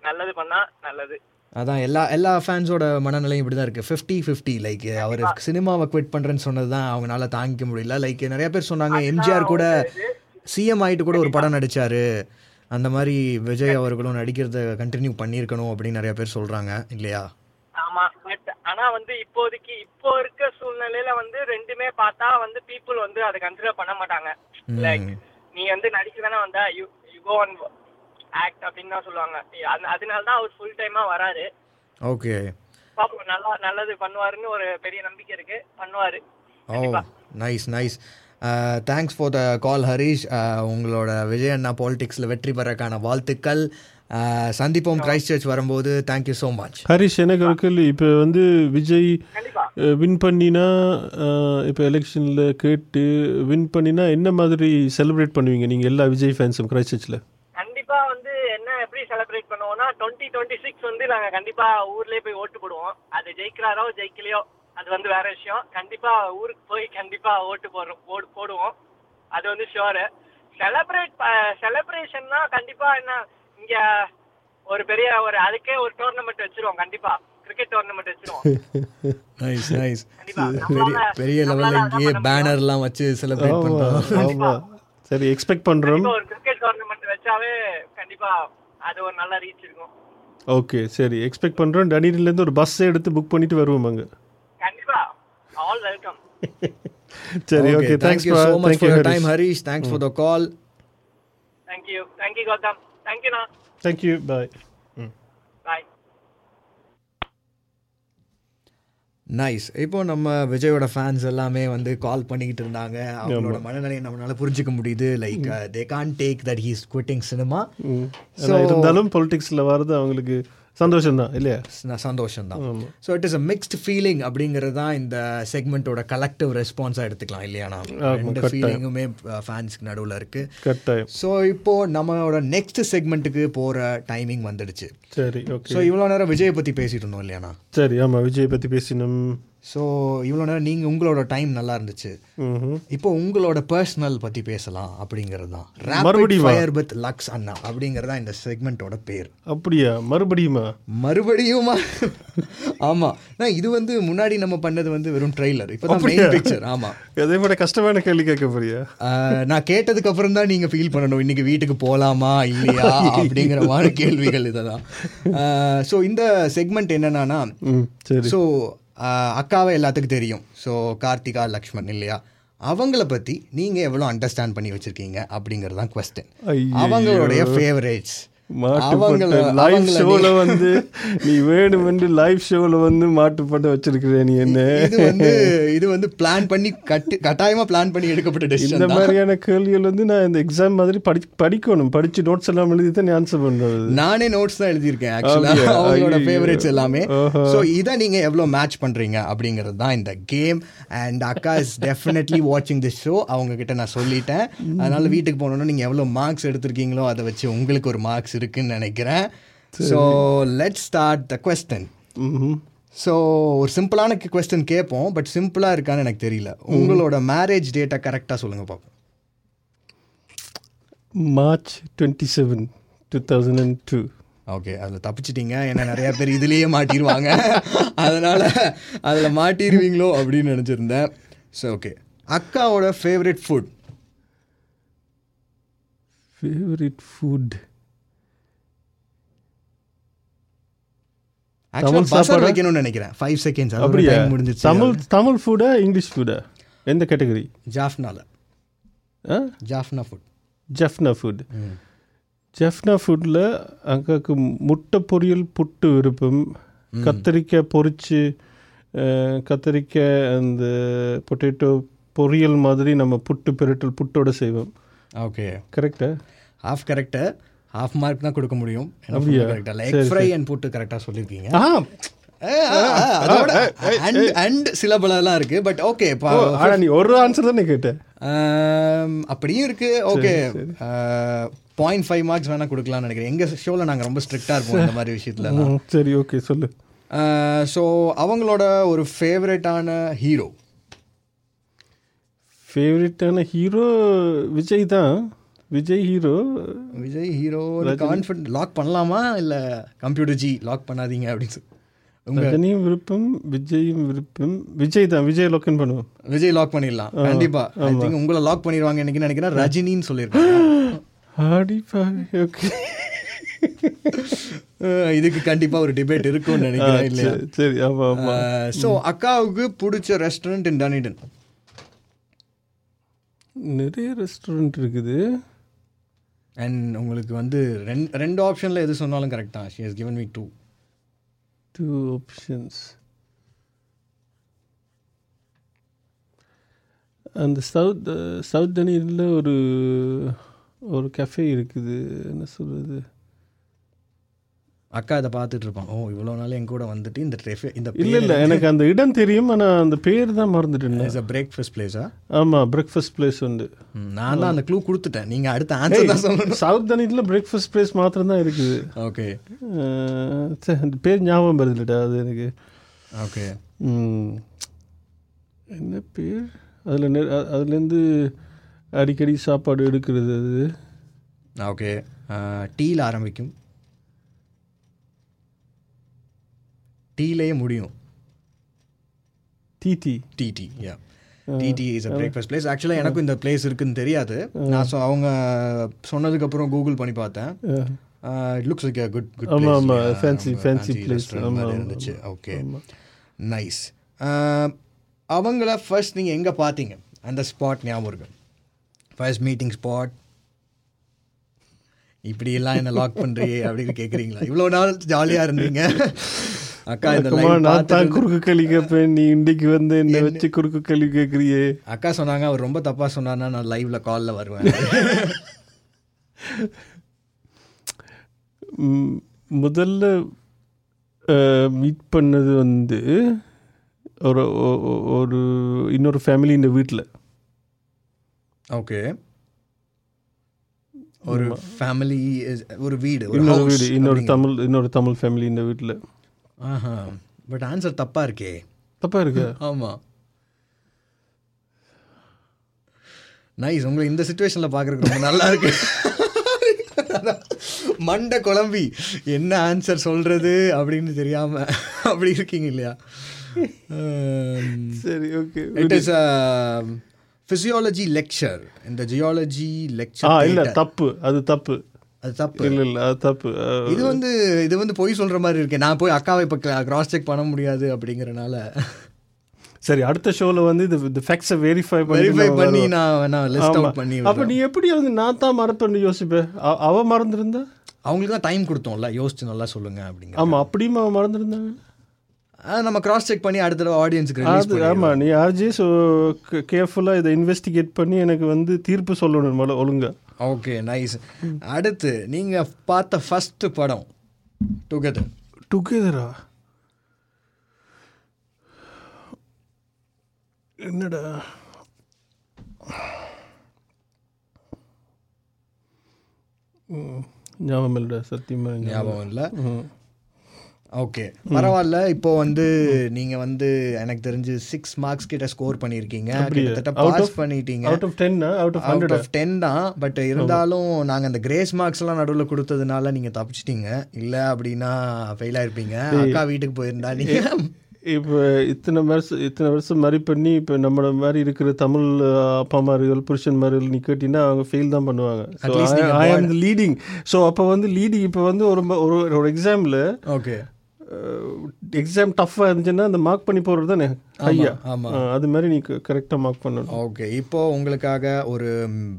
நல்லது பண்ணா நல்லது. அதான் எல்லா எல்லா ஃபேன்ஸோட மனநிலையும் இப்படி தான் இருக்குது ஃபிஃப்டி ஃபிஃப்டி லைக் அவர் சினிமாவை குவிட் பண்ணுறேன்னு சொன்னது தான் அவங்களால தாங்கிக்க முடியல. லைக் நிறைய பேர் சொன்னாங்க எம்ஜிஆர் கூட சிஎம் ஆயிட்டு கூட ஒரு படம் நடிச்சாரு. அந்த மாதிரி விஜய் அவர்களும் நடிக்கிறத கண்டினியூ பண்ணியிருக்கணும் அப்படின்னு நிறைய பேர் சொல்கிறாங்க இல்லையா? ஆமா பட் ஆனா வந்து இப்போதைக்கு இப்போ இருக்க சூழ்நிலையில வந்து ரெண்டுமே பார்த்தா வந்து பீப்புள் வந்து அதை கன்சிடர் பண்ண மாட்டாங்க. லைக் நீ வந்து நடிக்க தானே வந்தா கோ அண்ட் ஆக்ட் அப்படின்னு தான் சொல்லுவாங்க. அது- அதனால தான் அவர் ஃபுல் டைமா வராரு. ஓகே பாப்போம் நல்லா நல்லது பண்ணுவாருன்னு ஒரு பெரிய நம்பிக்கை இருக்கு. பண்ணுவாரு. ஓ nice nice thanks for the call Harish உங்களோட விஜய் அண்ணா பாலிடிக்ஸில் வெற்றி பெறக்கான வாழ்த்துக்கள். சந்திப்போம் கிரைஸ்ட் சர்ச் வரும்போது. Thank you so much Harish எனக்கு கேள்வி. இப்போ வந்து விஜய் வின் பண்ணினா இப்போ எலெக்ஷனில் கேட்டு வின் பண்ணினா என்ன மாதிரி செலிப்ரேட் பண்ணுவீங்க? நீங்கள் எல்லா விஜய் ஃபேன்ஸும் கிரைஸ்ட் சர்ச்சில் கண்டிப்பா வந்து என்ன எப்படி செலிப்ரேட் பண்ணுவோம்னா டுவெண்ட்டி டுவெண்ட்டி சிக்ஸ் வந்து நாங்க கண்டிப்பா ஊர்லயே போய் ஓட்டு போடுவோம். அது ஜெயிக்கிறாரோ ஜெயிக்கலையோ அது வந்து வேற விஷயம். கண்டிப்பா ஊருக்கு போய் கண்டிப்பா ஓட்டு போடுறோம் ஓடு போடுவோம். அது வந்து ஷுவரு செலிப்ரேட் செலிப்ரேஷன்னா கண்டிப்பா என்ன இங்க ஒரு பெரிய ஒரு அதுக்கே ஒரு டோர்னமெண்ட் வச்சிருவோம் கண்டிப்பா. கிரிக்கெட் டோர்னமெண்ட் வச்சிருவோம். நைஸ் நைஸ் கண்டிப்பா. பெரிய நம்மளால- பெரிய லெவலில் நம்மளால இங்கேயே அதான் பேனர்லாம் வச்சு செலிப்ரேட் சரி எக்ஸ்பெக்ட் கண்டிப்பா ஒரு கிரிக்கெட் டோர்னமெண்ட் வச்சாவே கண்டிப்பா அது ஒரு நல்ல ரீச் இருக்கும். ஓகே சரி எக்ஸ்பெக்ட் பண்ணுறோம் டனியிலேருந்து ஒரு பஸ் எடுத்து புக் பண்ணிட்டு வருவோம் அங்கே. கண்டிப்பா. ஆல் வெல்கம் சரி okay thank thanks you so much thank for you time Harish thanks for the call thank you thank you Gautham தேங்க்யூண்ணா thank you bye bye nice இப்போ நம்ம விஜயோட ஃபேன்ஸ் எல்லாமே வந்து கால் பண்ணிக்கிட்டு இருந்தாங்க. அவங்களோட மனநிலையை நம்மளால புரிஞ்சுக்க முடியுது. Like they can take that he's quitting cinema இருந்தாலும் பொலிட்டிக்ஸில் வர்றது அவங்களுக்கு சந்தோஷம் தான் இல்லையா சந்தோஷம் தான் so it is a mixed feeling அப்படிங்கிறது தான் இந்த செக்மெண்ட்டோட கலெக்டிவ் ரெஸ்பான்ஸாக எடுத்துக்கலாம் இல்லையாண்ணா ரெண்டு ஃபீலிங்குமே ஃபேன்ஸ்க்கு நடுவில் இருக்கு. கட்டாயம். ஸோ இப்போ நம்மளோட நெக்ஸ்ட் செக்மெண்ட்டுக்கு போகிற டைமிங் வந்துடுச்சு. சரி ஓகே ஸோ இவ்வளோ நேரம் விஜயை பற்றி பேசிட்டு இருந்தோம் இல்லையாண்ணா சரி ஆமாம் விஜய் பற்றி பேசினோம். ஸோ இவ்வளோ நேரம் நீங்கள் உங்களோட டைம் நல்லா இருந்துச்சு. இப்போ உங்களோட பர்சனல் பற்றி பேசலாம் அப்படிங்கிறது தான் மறுபடியுமா? ஃபயர் வித் லக்ஸ் அண்ணா அப்படிங்கிறது தான் இந்த செக்மெண்ட்டோட பேர். அப்படியா? மறுபடியுமா மறுபடியுமா ஆமாம் நான் இது வந்து முன்னாடி நம்ம பண்ணது வந்து வெறும் ட்ரெய்லர் இப்போ தான் மெயின் பிக்சர் ஆமாம் அதே விட கஷ்டமான கேள்வி கேட்க போறியா? நான் கேட்டதுக்கு அப்புறம் தான் நீங்கள் ஃபீல் பண்ணணும். இன்னைக்கு வீட்டுக்கு போகலாமா இல்லையா அப்படிங்கிற மாதிரி கேள்விகள் இதெல்லாம். ஸோ இந்த செக்மெண்ட் என்னன்னா ஸோ அக்காவை எல்லாத்துக்கும் தெரியும். ஸோ கார்த்திகா லக்ஷ்மண் இல்லையா? அவங்கள பற்றி நீங்கள் எவ்வளோ அண்டர்ஸ்டாண்ட் பண்ணி வச்சிருக்கீங்க அப்படிங்கிறது தான் கொஸ்டின். அவங்களுடைய ஃபேவரேட்ஸ் மாட்டுப்பட்ட லைவ் ஷோல வந்து நீ வேணுமென்று லைவ் ஷோல வந்து மாட்டுப்பட்ட வச்சிருக்கிற நீ என்ன? இது வந்து இது வந்து பிளான் பண்ணி கட்டு கட்டாயமா பிளான் பண்ணி எடுக்கப்பட்ட இந்த மாதிரியான கேள்விகள் வந்து நான் இந்த எக்ஸாம் மாதிரி படி படிக்கணும். படிச்சு நோட்ஸ் எல்லாம் எழுதி தான் ஆன்சர் பண்றது. நானே நோட்ஸ் தான் எழுதியிருக்கேன் ஆக்சுவலா? அவங்களோட. ஃபேவரேட்ஸ் எல்லாமே. ஸோ இதை நீங்க எவ்வளோ மேட்ச் பண்றீங்க அப்படிங்கிறது தான் இந்த கேம் அண்ட் அக்கா இஸ் டெஃபினெட்லி வாட்சிங் திஸ் ஷோ அவங்க கிட்ட நான் சொல்லிட்டேன். அதனால வீட்டுக்கு போனோன்னா நீங்க எவ்வளோ மார்க்ஸ் எடுத்திருக்கீங்களோ அதை வச்சு உங்களுக்கு ஒரு மார்க்ஸ் இருக்குன்னு நினைக்கிறேன். So let start the question. So ஒரு சிம்பிளான கொஸ்டின் கேட்போம் பட் சிம்பிளாக இருக்கான்னு எனக்கு தெரியல. உங்களோட மேரேஜ் டேட்டை கரெக்டாக சொல்லுங்க பார்ப்போம் March twenty seven two thousand and two okay அதில் தப்பிச்சிட்டீங்க. ஏன்னா நிறைய பேர் இதுலேயே மாட்டிடுவாங்க அதனால் அதில் மாட்டிடுவீங்களோ அப்படின்னு நினச்சிருந்தேன். ஸோ ஓகே அக்காவோட favourite food favourite food Tamil சாப்பாடா? வைக்கணும்னு நினைக்கிறேன். ஃபைவ் செகண்ட்ஸ் அப்படியா? முடிஞ்சிச்சு தமிழ் தமிழ் ஃபுட்டா இங்கிலீஷ் ஃபுட்டா எந்த கேட்டகரி ஜாஃப்னால ஜாஃப்னா ஃபுட் ஜெஃப்னா ஃபுட் ஜெஃப்னா ஃபுட்டில் அக்காவுக்கு முட்டை பொரியல் புட்டு விருப்பம். கத்திரிக்காய் பொரிச்சு கத்திரிக்காய் அந்த பொட்டேட்டோ பொரியல் மாதிரி நம்ம புட்டு பிரட்டல் புட்டோட செய்வோம். ஓகே கரெக்டா ஹாஃப் கரெக்டு ஹாஃப் மார்க் தான் கொடுக்க முடியும்? கரெக்டாக எக் ஃப்ரை அண்ட் புட்டு கரெக்டாக சொல்லியிருக்கீங்க அண்ட் சிலபலெல்லாம் இருக்கு பட் ஓகே நீ ஒரு ஆன்சர் தானே கேட்ட. அப்படியும் இருக்கு. ஓகே பாயிண்ட் ஃபைவ் மார்க்ஸ் வேணா கொடுக்கலாம்னு நினைக்கிறேன். எங்க ஷோல நாங்க ரொம்ப ஸ்ட்ரிக்டா இருப்போம் இந்த மாதிரி விஷயத்துல சரி ஓகே சொல்லு. ஸோ அவங்களோட ஒரு ஃபேவரட்டான ஹீரோ ஃபேவரட்டான ஹீரோ விஜய் தான். Vijay hero Vijay hero confident lock பண்ணலாமா? இல்ல கம்ப்யூட்டர் ஜி லாக் பண்ணாதீங்க அப்படின்னு சொல்லி ரஜினியும் விருப்பம் விஜயும் விருப்பம். விஜய் தான் விஜய் லோக்கன் பண்ணுவோம் விஜய் லாக் பண்ணிடலாம். கண்டிப்பா. உங்களை லாக் பண்ணிடுவாங்க எனக்கு நினைக்கிறேன். ரஜினின்னு பாவி ஓகே இதுக்கு கண்டிப்பா ஒரு டிபேட் இருக்கும்னு நினைக்கிறேன் இல்லையா? சரி, சரி ஆமா ஆமா. ஸோ அக்காவுக்கு பிடிச்ச ரெஸ்டாரண்ட் இன் டனிடன் நிறைய ரெஸ்டாரண்ட் இருக்குது. அண்ட் உங்களுக்கு வந்து ரெண்டு ரெண்டு ஆப்ஷனில் எது சொன்னாலும் கரெக்ட் தான். She has given me two two options அந்த சவுத் சவுத் தனியில் ஒரு ஒரு கஃபே இருக்குது. என்ன சொல்கிறது அக்கா இதை பார்த்துட்டு இருப்பான். ஓ இவ்வளோ நாள் என் கூட வந்துட்டு இந்த tref- இந்த இல்லை இல்லை எனக்கு அந்த இடம் தெரியும் ஆனால் அந்த பேர் தான் மறந்துட்டேன் இஸ் அ பிரேக்ஃபாஸ்ட் பிளேஸா ஆமாம் பிரேக்ஃபாஸ்ட் பிளேஸ் வந்து நான் தான் அந்த க்ளூ கொடுத்துட்டேன். நீங்கள் அடுத்த ஆன்சர் தான் சொல்லணும். சவுத் தனியில் பிரேக்ஃபாஸ்ட் பிளேஸ் மாத்திரம் தான் இருக்குது. ஓகே பேர் ஞாபகம் வருதுல்லடா அது எனக்கு. ஓகே. என்ன பேர்? அதில் அதுலேருந்து அடிக்கடி சாப்பாடு எடுக்கிறது அது. ஓகே டீயில் ஆரம்பிக்கும். டீலேயே முடியும். TT TT yeah TT is a breakfast place ஆக்சுவலாக எனக்கும் இந்த பிளேஸ் இருக்குன்னு தெரியாது. நான் ஸோ அவங்க சொன்னதுக்கப்புறம் கூகுள் பண்ணி பார்த்தேன். It looks like good good ஆமா, ஆமா. Fancy- fancy place. ஆமா, ஆமா, இருந்துச்சு ஓகே நைஸ் அவங்கள ஃபர்ஸ்ட் நீங்கள் எங்கே பார்த்தீங்க? அந்த ஸ்பாட் ஞாபகம் இருக்கு. ஃபர்ஸ்ட் மீட்டிங் ஸ்பாட் இப்படி எல்லாம் என்ன லாக் பண்றியே அப்படின்னு கேட்குறீங்களா இவ்வளோ நாள் ஜாலியாக இருந்தீங்க. அக்கா இந்த நான் தான் குறுக்கு கேள்வி கேட்பேன் நீ இன்னைக்கு வந்து என்ன வச்சு குறுக்கு கேள்வி கேட்குறியே அக்கா சொன்னாங்க அவர் ரொம்ப தப்பா சொன்னார்னா நான் லைவ்ல கால்ல வருவேன். முதல்ல மீட் பண்ணது வந்து ஒரு ஒரு இன்னொரு ஃபேமிலி இந்த வீட்டில் ஓகே ஒரு ஃபேமிலி ஒரு வீடு இன்னொரு வீடு இன்னொரு தமிழ் இன்னொரு தமிழ் ஃபேமிலி இந்த வீட்டில் ஆஹா. பட் ஆன்சர் தப்பா இருக்கே. தப்பா இருக்கு? ஆமா. நைஸ் உங்களை இந்த சுச்சுவேஷன்ல பார்க்கறதுக்கு ரொம்ப நல்லா இருக்கு மண்டை குழம்பி என்ன ஆன்சர் சொல்றது அப்படின்னு தெரியாம அப்படி இருக்கீங்க இல்லையா? சரி okay. It is physiology lecture இந்த ஜியாலஜி லெக்சர் இல்லை தப்பு. அது தப்பு. அது தப்பு. இல்லை இல்லை அது தப்பு. இது வந்து இது வந்து பொய் சொல்ற மாதிரி இருக்கேன் நான் போய் அக்காவை இப்போ கிராஸ் செக் பண்ண முடியாது அப்படிங்கறனால. சரி அடுத்த ஷோவில் வந்து இது இந்த ஃபேக்ட்ஸை வெரிஃபை பண்ணி வெரிஃபை நான் பண்ணி. நான் வேணா லிஸ்ட். அவுட் பண்ணி அப்ப நீ எப்படி வந்து நான் தான் மறப்பேன்னு யோசிப்பேன் அவ மறந்துருந்தா? அவங்களுக்கு தான் டைம் கொடுத்தோம்ல. யோசிச்சு நல்லா சொல்லுங்க அப்படிங்க ஆமா அப்படியும் அவ மறந்துருந்தாங்க? நம்ம கிராஸ் செக் பண்ணி அடுத்த தடவை ஆடியன்ஸ்க்கு ரிலீஸ் அது ஆமா நீ ஆர்ஜே ஸோ கேர்ஃபுல்லாக இதை இன்வெஸ்டிகேட் பண்ணி எனக்கு வந்து தீர்ப்பு சொல்லணும் முதல்ல ஒழுங்கா. ஓகே நைஸ் அடுத்து நீங்க பார்த்த ஃபர்ஸ்ட் படம் டுகெதர் டுகெதரா என்னடா? ஞாபகம் இல்லைடா சத்தியமா ஞாபகம் இல்லை. ம். ஓகே பரவாயில்ல இப்போ வந்து நீங்க வந்து எனக்கு தெரிஞ்சு சிக்ஸ் மார்க்ஸ் கிட்ட ஸ்கோர் பண்ணியிருக்கீங்க அப்படியா? கிட்டத்தட்ட Out பாஸ் of- பண்ணிட்டீங்க. out of 10 -ஆ? Out of அவுட் 100 -ஆ? ஆஃப் டென் தான் பட் இருந்தாலும் நாங்க அந்த கிரேஸ் மார்க்ஸ் எல்லாம் நடுவில் கொடுத்ததுனால நீங்க தப்பிச்சிட்டீங்க. இல்ல அப்படின்னா ஃபெயில் ஆயிருப்பீங்க. அக்கா வீட்டுக்கு போயிருந்தா நீங்க. இப்போ இத்தனை வருஷம் இத்தனை வருஷம் மாதிரி பண்ணி இப்போ நம்மள மாதிரி இருக்கிற தமிழ் அப்பா மார்கள் புருஷன் மார்கள் நீ கேட்டீங்கன்னா அவங்க ஃபெயில் தான் பண்ணுவாங்க. At least நீங்க ஐ ஆம் லீடிங் ஸோ அப்போ வந்து லீடிங் இப்போ வந்து ஒரு ஒரு ஒரு எக்ஸாமில் ஓகே எக்ஸாம் டஃப்பாக இருந்துச்சுன்னா அந்த மார்க் பண்ணி போகிறது தானே? ஐயா ஆமா. அது மாதிரி நீ கரெக்டாக மார்க் பண்ணணும். ஓகே இப்போ உங்களுக்காக ஒரு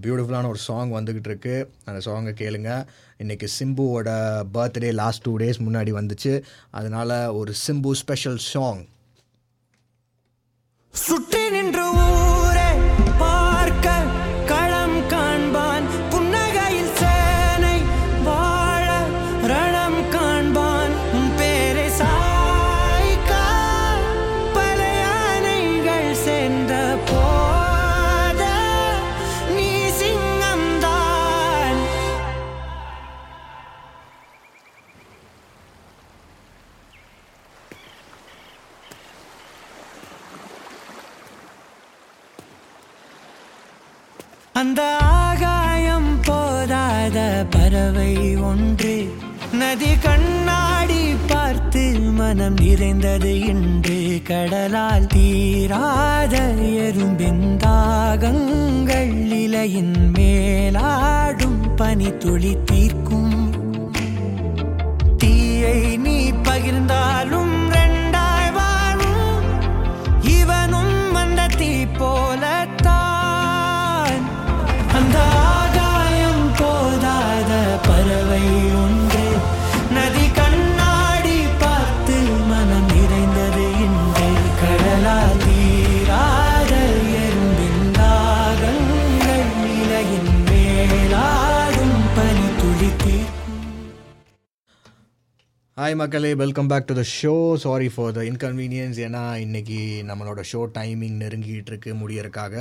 பியூட்டிஃபுல்லான ஒரு சாங் வந்துகிட்டு இருக்கு. அந்த சாங்கை கேளுங்க. இன்னைக்கு சிம்புவோட பர்த்டே லாஸ்ட் டூ டேஸ் முன்னாடி வந்துச்சு. அதனால ஒரு சிம்பு ஸ்பெஷல் சாங் சுற்றி நின்று அந்த ஆகாயம் போதாத பறவை ஒன்று. நதி கண்ணாடி பார்த்து மனம் நிறைந்தது இன்று. கடலால் தீராத எறும்பின் தாகங்கள் இலையின் மேலாடும் பனி துளி தீர்க்கும். தீயை நீ பகிர்ந்தாலும் ரெண்டாய் வாழும். இவனும் வந்த தீ போல ஹாய் மக்களே. Welcome back to the show sorry for the inconvenience ஏன்னா இன்னைக்கு நம்மளோட ஷோ டைமிங் நெருங்கிட்டு இருக்கு முடியறதுக்காக.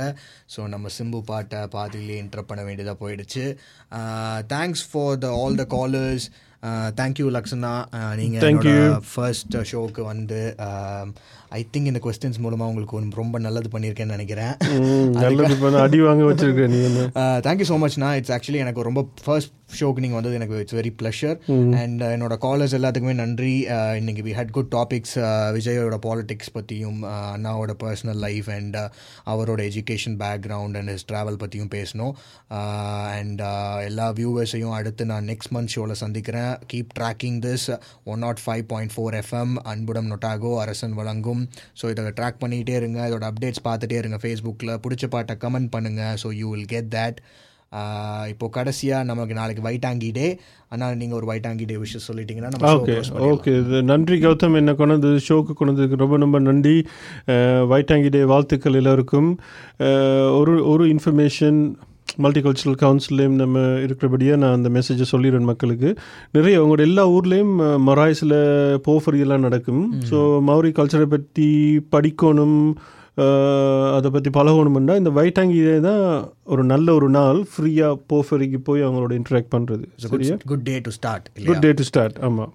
ஸோ நம்ம சிம்பு பாட்டை பாதியிலே இன்டர் பண்ண வேண்டியதாக போயிடுச்சு. Thanks for the all the callers thank you Lakshana. நீங்கள். ஃபர்ஸ்ட் ஷோக்கு வந்து ஐ திங்க் இந்த கொஸ்டின்ஸ் மூலமாக உங்களுக்கு ரொம்ப நல்லது பண்ணியிருக்கேன்னு நினைக்கிறேன். நல்லது அடி வாங்க வச்சிருக்க நீ என்ன? தேங்க்யூ ஸோ மச்ண்ணா இட்ஸ் ஆக்சுவலி எனக்கு ரொம்ப ஃபர்ஸ்ட் ஷோக்கு நீங்கள் வந்தது எனக்கு இட்ஸ் வெரி ப்ளஷர். அண்ட் என்னோட காலர்ஸ் எல்லாத்துக்குமே நன்றி. Uh, இன்னைக்கு வி ஹட் குட் டாபிக்ஸ் விஜயோட பாலிடிக்ஸ் பற்றியும் அண்ணாவோட பர்சனல் லைஃப் அண்ட் அவரோட education background and his travel பற்றியும் பேசணும் அண்ட் எல்லா வியூவர்ஸையும் அடுத்து நான் நெக்ஸ்ட் மந்த் ஷோவில் சந்திக்கிறேன். Keep tracking this one not five point four FM அன்புடம் நொட்டாகோ அரசன் வழங்கும் ஸோ இதை ட்ராக் பண்ணிகிட்டே இருங்க. இதோட அப்டேட்ஸ் பார்த்துட்டே இருங்க ஃபேஸ்புக்கில் பிடிச்ச பாட்டை கமெண்ட் பண்ணுங்கள் so you will get that இப்போ கடைசியாக நமக்கு நாளைக்கு வைட்டாங்கி டே ஆனால் நீங்கள் ஒரு வைட்டாங்கி டே விஷயம் சொல்லிட்டீங்கன்னா நம்ம ஓகே. ஓகே இது நன்றி கௌதம். என்ன கொண்டது? ஷோக்கு கொண்டதுக்கு ரொம்ப ரொம்ப நன்றி. வைட்டாங்கி டே வாழ்த்துக்கள் எல்லோருக்கும். ஒரு ஒரு இன்ஃபர்மேஷன் மல்டிகல்ச்சரல் கவுன்சிலையும் நம்ம இருக்கிறபடியாக நான் அந்த மெசேஜை சொல்லிடுறேன் மக்களுக்கு. நிறைய அவங்களோட எல்லா ஊர்லேயும் மொராய்ஸில் போஃபரியெல்லாம் நடக்கும். ஸோ மௌரி கல்ச்சரை பற்றி படிக்கணும் அதை பற்றி பழகணும்னா இந்த வைட்டாங்கி டே தான் ஒரு நல்ல ஒரு நாள் ஃப்ரீயாக போஃபரிக்கு போய் அவங்களோட இன்ட்ராக்ட் பண்ணுறது சரியா good day to start. Good day to start ஆமாம்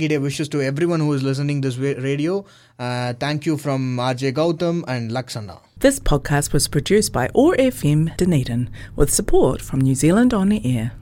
Day wishes to everyone who is listening this wa- radio. Uh, thank you from RJ Gautam and Laksana. This podcast was produced by ORFM Dunedin with support from New Zealand On the Air.